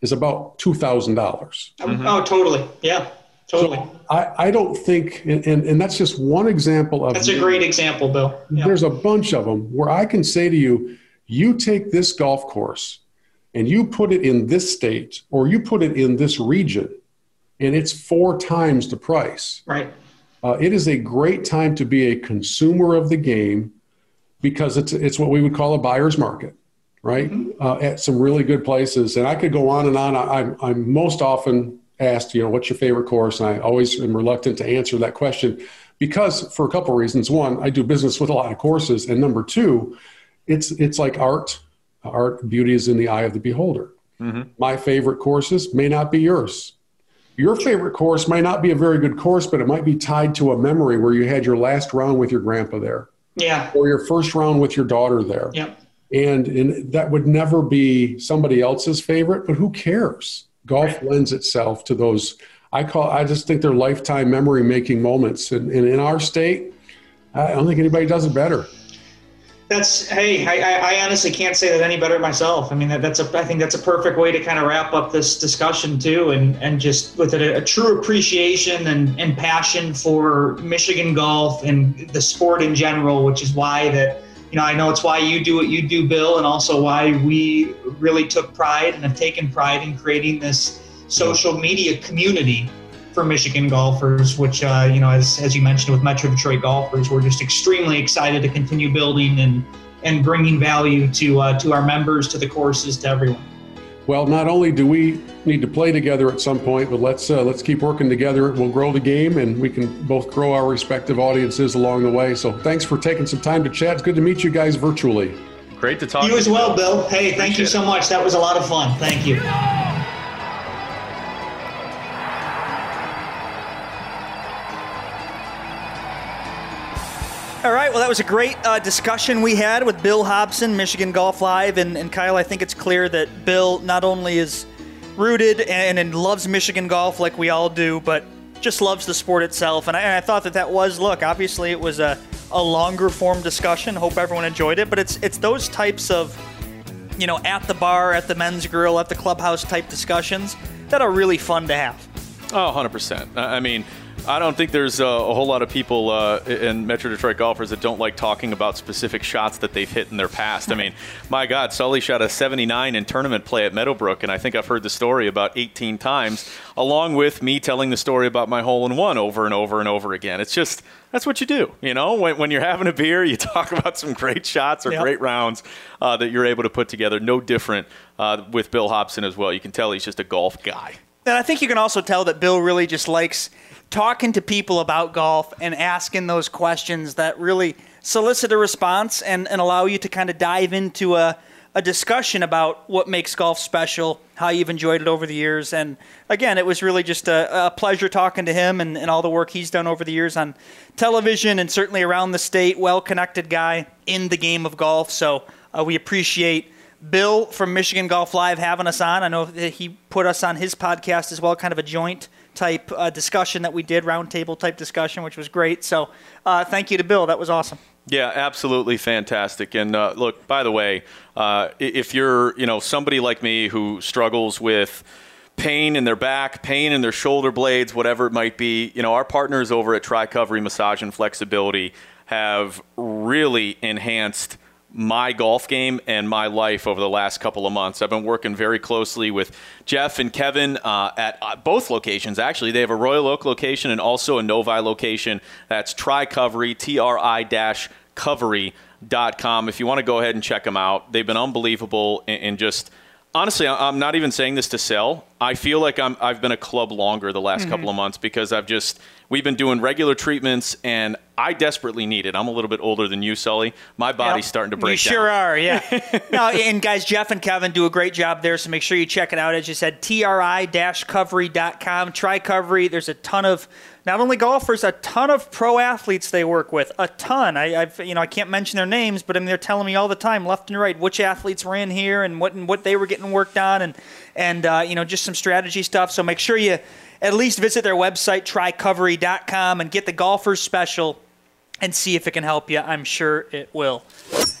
is about $2,000. Mm-hmm. Oh, totally. Yeah. Totally. So I, I don't think, and, and, and that's just one example of. That's a great example, Bill. Yeah. There's a bunch of them where I can say to you, you take this golf course and you put it in this state or you put it in this region and it's four times the price. Right. Uh, it is a great time to be a consumer of the game because it's, it's what we would call a buyer's market, right? Mm-hmm. Uh, at some really good places. And I could go on and on. I, I'm, I'm most often asked, you know, what's your favorite course? And I always am reluctant to answer that question because for a couple of reasons. One, I do business with a lot of courses. And number two, it's, it's like art. Art, beauty is in the eye of the beholder. Mm-hmm. My favorite courses may not be yours your favorite course might not be a very good course, but it might be tied to a memory where you had your last round with your grandpa there. Yeah. Or your first round with your daughter there. Yeah. And, and that would never be somebody else's favorite, but who cares? Golf right. lends itself to those. I call. I just think they're lifetime memory making moments, and, and in our state, I don't think anybody does it better. That's hey, I, I, honestly can't say that any better myself. I mean, that, that's a I think that's a perfect way to kind of wrap up this discussion too, and and just with a, a true appreciation and, and passion for Michigan golf and the sport in general, which is why that you know I know it's why you do what you do, Bill, and also why we really took pride and have taken pride in creating this social media community for Michigan golfers, which, uh, you know, as, as you mentioned with Metro Detroit golfers, we're just extremely excited to continue building and, and bringing value to, uh, to our members, to the courses, to everyone. Well, not only do we need to play together at some point, but let's uh, let's keep working together. We'll grow the game, and we can both grow our respective audiences along the way. So, thanks for taking some time to chat. It's good to meet you guys virtually. Great to talk. To you to as well, Bill. Hey, thank you so much. That was a lot of fun. Thank you. All right. Well, that was a great uh, discussion we had with Bill Hobson, Michigan Golf Live, and, and Kyle. I think it's clear that Bill not only is rooted and, and loves Michigan golf like we all do, but just loves the sport itself. And I, and I thought that that was look. Obviously, it was a, a longer form discussion. Hope everyone enjoyed it. But it's it's those types of you know at the bar, at the men's grill, at the clubhouse type discussions that are really fun to have. Oh, 100%. I mean, I don't think there's a, a whole lot of people uh, in Metro Detroit golfers that don't like talking about specific shots that they've hit in their past. I mean, [LAUGHS] my God, Sully shot a 79 in tournament play at Meadowbrook, and I think I've heard the story about 18 times, along with me telling the story about my hole in one over and over and over again. It's just that's what you do, you know. When, when you're having a beer, you [LAUGHS] talk about some great shots or yep. great rounds uh, that you're able to put together. No different uh, with Bill Hobson as well. You can tell he's just a golf guy. And I think you can also tell that Bill really just likes talking to people about golf and asking those questions that really solicit a response and, and allow you to kind of dive into a, a discussion about what makes golf special, how you've enjoyed it over the years. And again, it was really just a, a pleasure talking to him and, and all the work he's done over the years on television and certainly around the state. Well connected guy in the game of golf. So uh, we appreciate Bill from Michigan Golf Live having us on. I know that he put us on his podcast as well, kind of a joint type uh, discussion that we did, roundtable type discussion, which was great. So uh, thank you to Bill. That was awesome. Yeah, absolutely fantastic. And uh, look, by the way, uh, if you're you know somebody like me who struggles with pain in their back, pain in their shoulder blades, whatever it might be, you know, our partners over at Tricovery Massage and Flexibility have really enhanced my golf game and my life over the last couple of months. I've been working very closely with Jeff and Kevin uh, at uh, both locations. Actually, they have a Royal Oak location and also a Novi location. That's Tricovery, T-R-I-Covery.com. If you want to go ahead and check them out, they've been unbelievable and just – honestly, I'm not even saying this to sell. I feel like I'm, I've been a club longer the last mm-hmm. couple of months because I've just we've been doing regular treatments and I desperately need it. I'm a little bit older than you, Sully. My body's yep. starting to break. You down. sure are, yeah. [LAUGHS] no, and guys, Jeff and Kevin do a great job there, so make sure you check it out. As you said, tri-covery.com. Try Covery. There's a ton of not only golfers, a ton of pro athletes they work with, a ton. I, have you know I can't mention their names, but I mean they're telling me all the time, left and right, which athletes were in here and what and what they were getting worked on, and and uh, you know just some strategy stuff. So make sure you at least visit their website, tricovery.com, and get the golfers special and see if it can help you. I'm sure it will.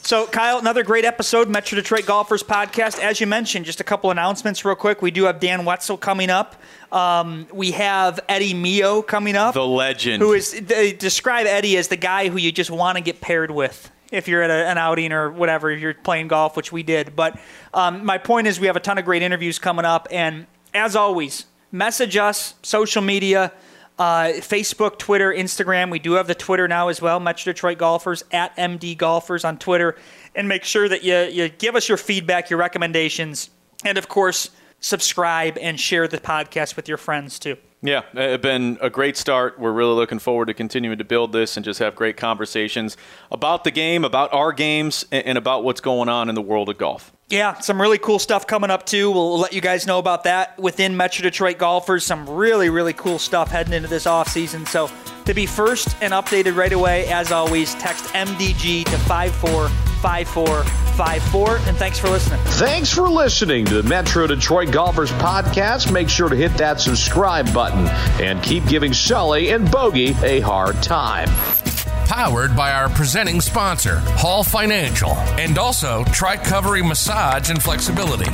So, Kyle, another great episode, Metro Detroit Golfers podcast. As you mentioned, just a couple announcements real quick. We do have Dan Wetzel coming up. Um, we have Eddie Mio coming up. The legend. Who is, they describe Eddie as the guy who you just want to get paired with if you're at a, an outing or whatever, if you're playing golf, which we did. But um, my point is, we have a ton of great interviews coming up. And as always, message us, social media. Uh, Facebook, Twitter, Instagram. We do have the Twitter now as well, Metro Detroit Golfers at MD Golfers on Twitter. And make sure that you, you give us your feedback, your recommendations, and of course, subscribe and share the podcast with your friends too. Yeah, it's been a great start. We're really looking forward to continuing to build this and just have great conversations about the game, about our games, and about what's going on in the world of golf. Yeah, some really cool stuff coming up too. We'll let you guys know about that within Metro Detroit Golfers. Some really, really cool stuff heading into this off season. So to be first and updated right away, as always, text MDG to 545454. And thanks for listening. Thanks for listening to the Metro Detroit Golfers podcast. Make sure to hit that subscribe button and keep giving Sully and Bogey a hard time powered by our presenting sponsor, Hall Financial, and also Tricovery Massage and Flexibility.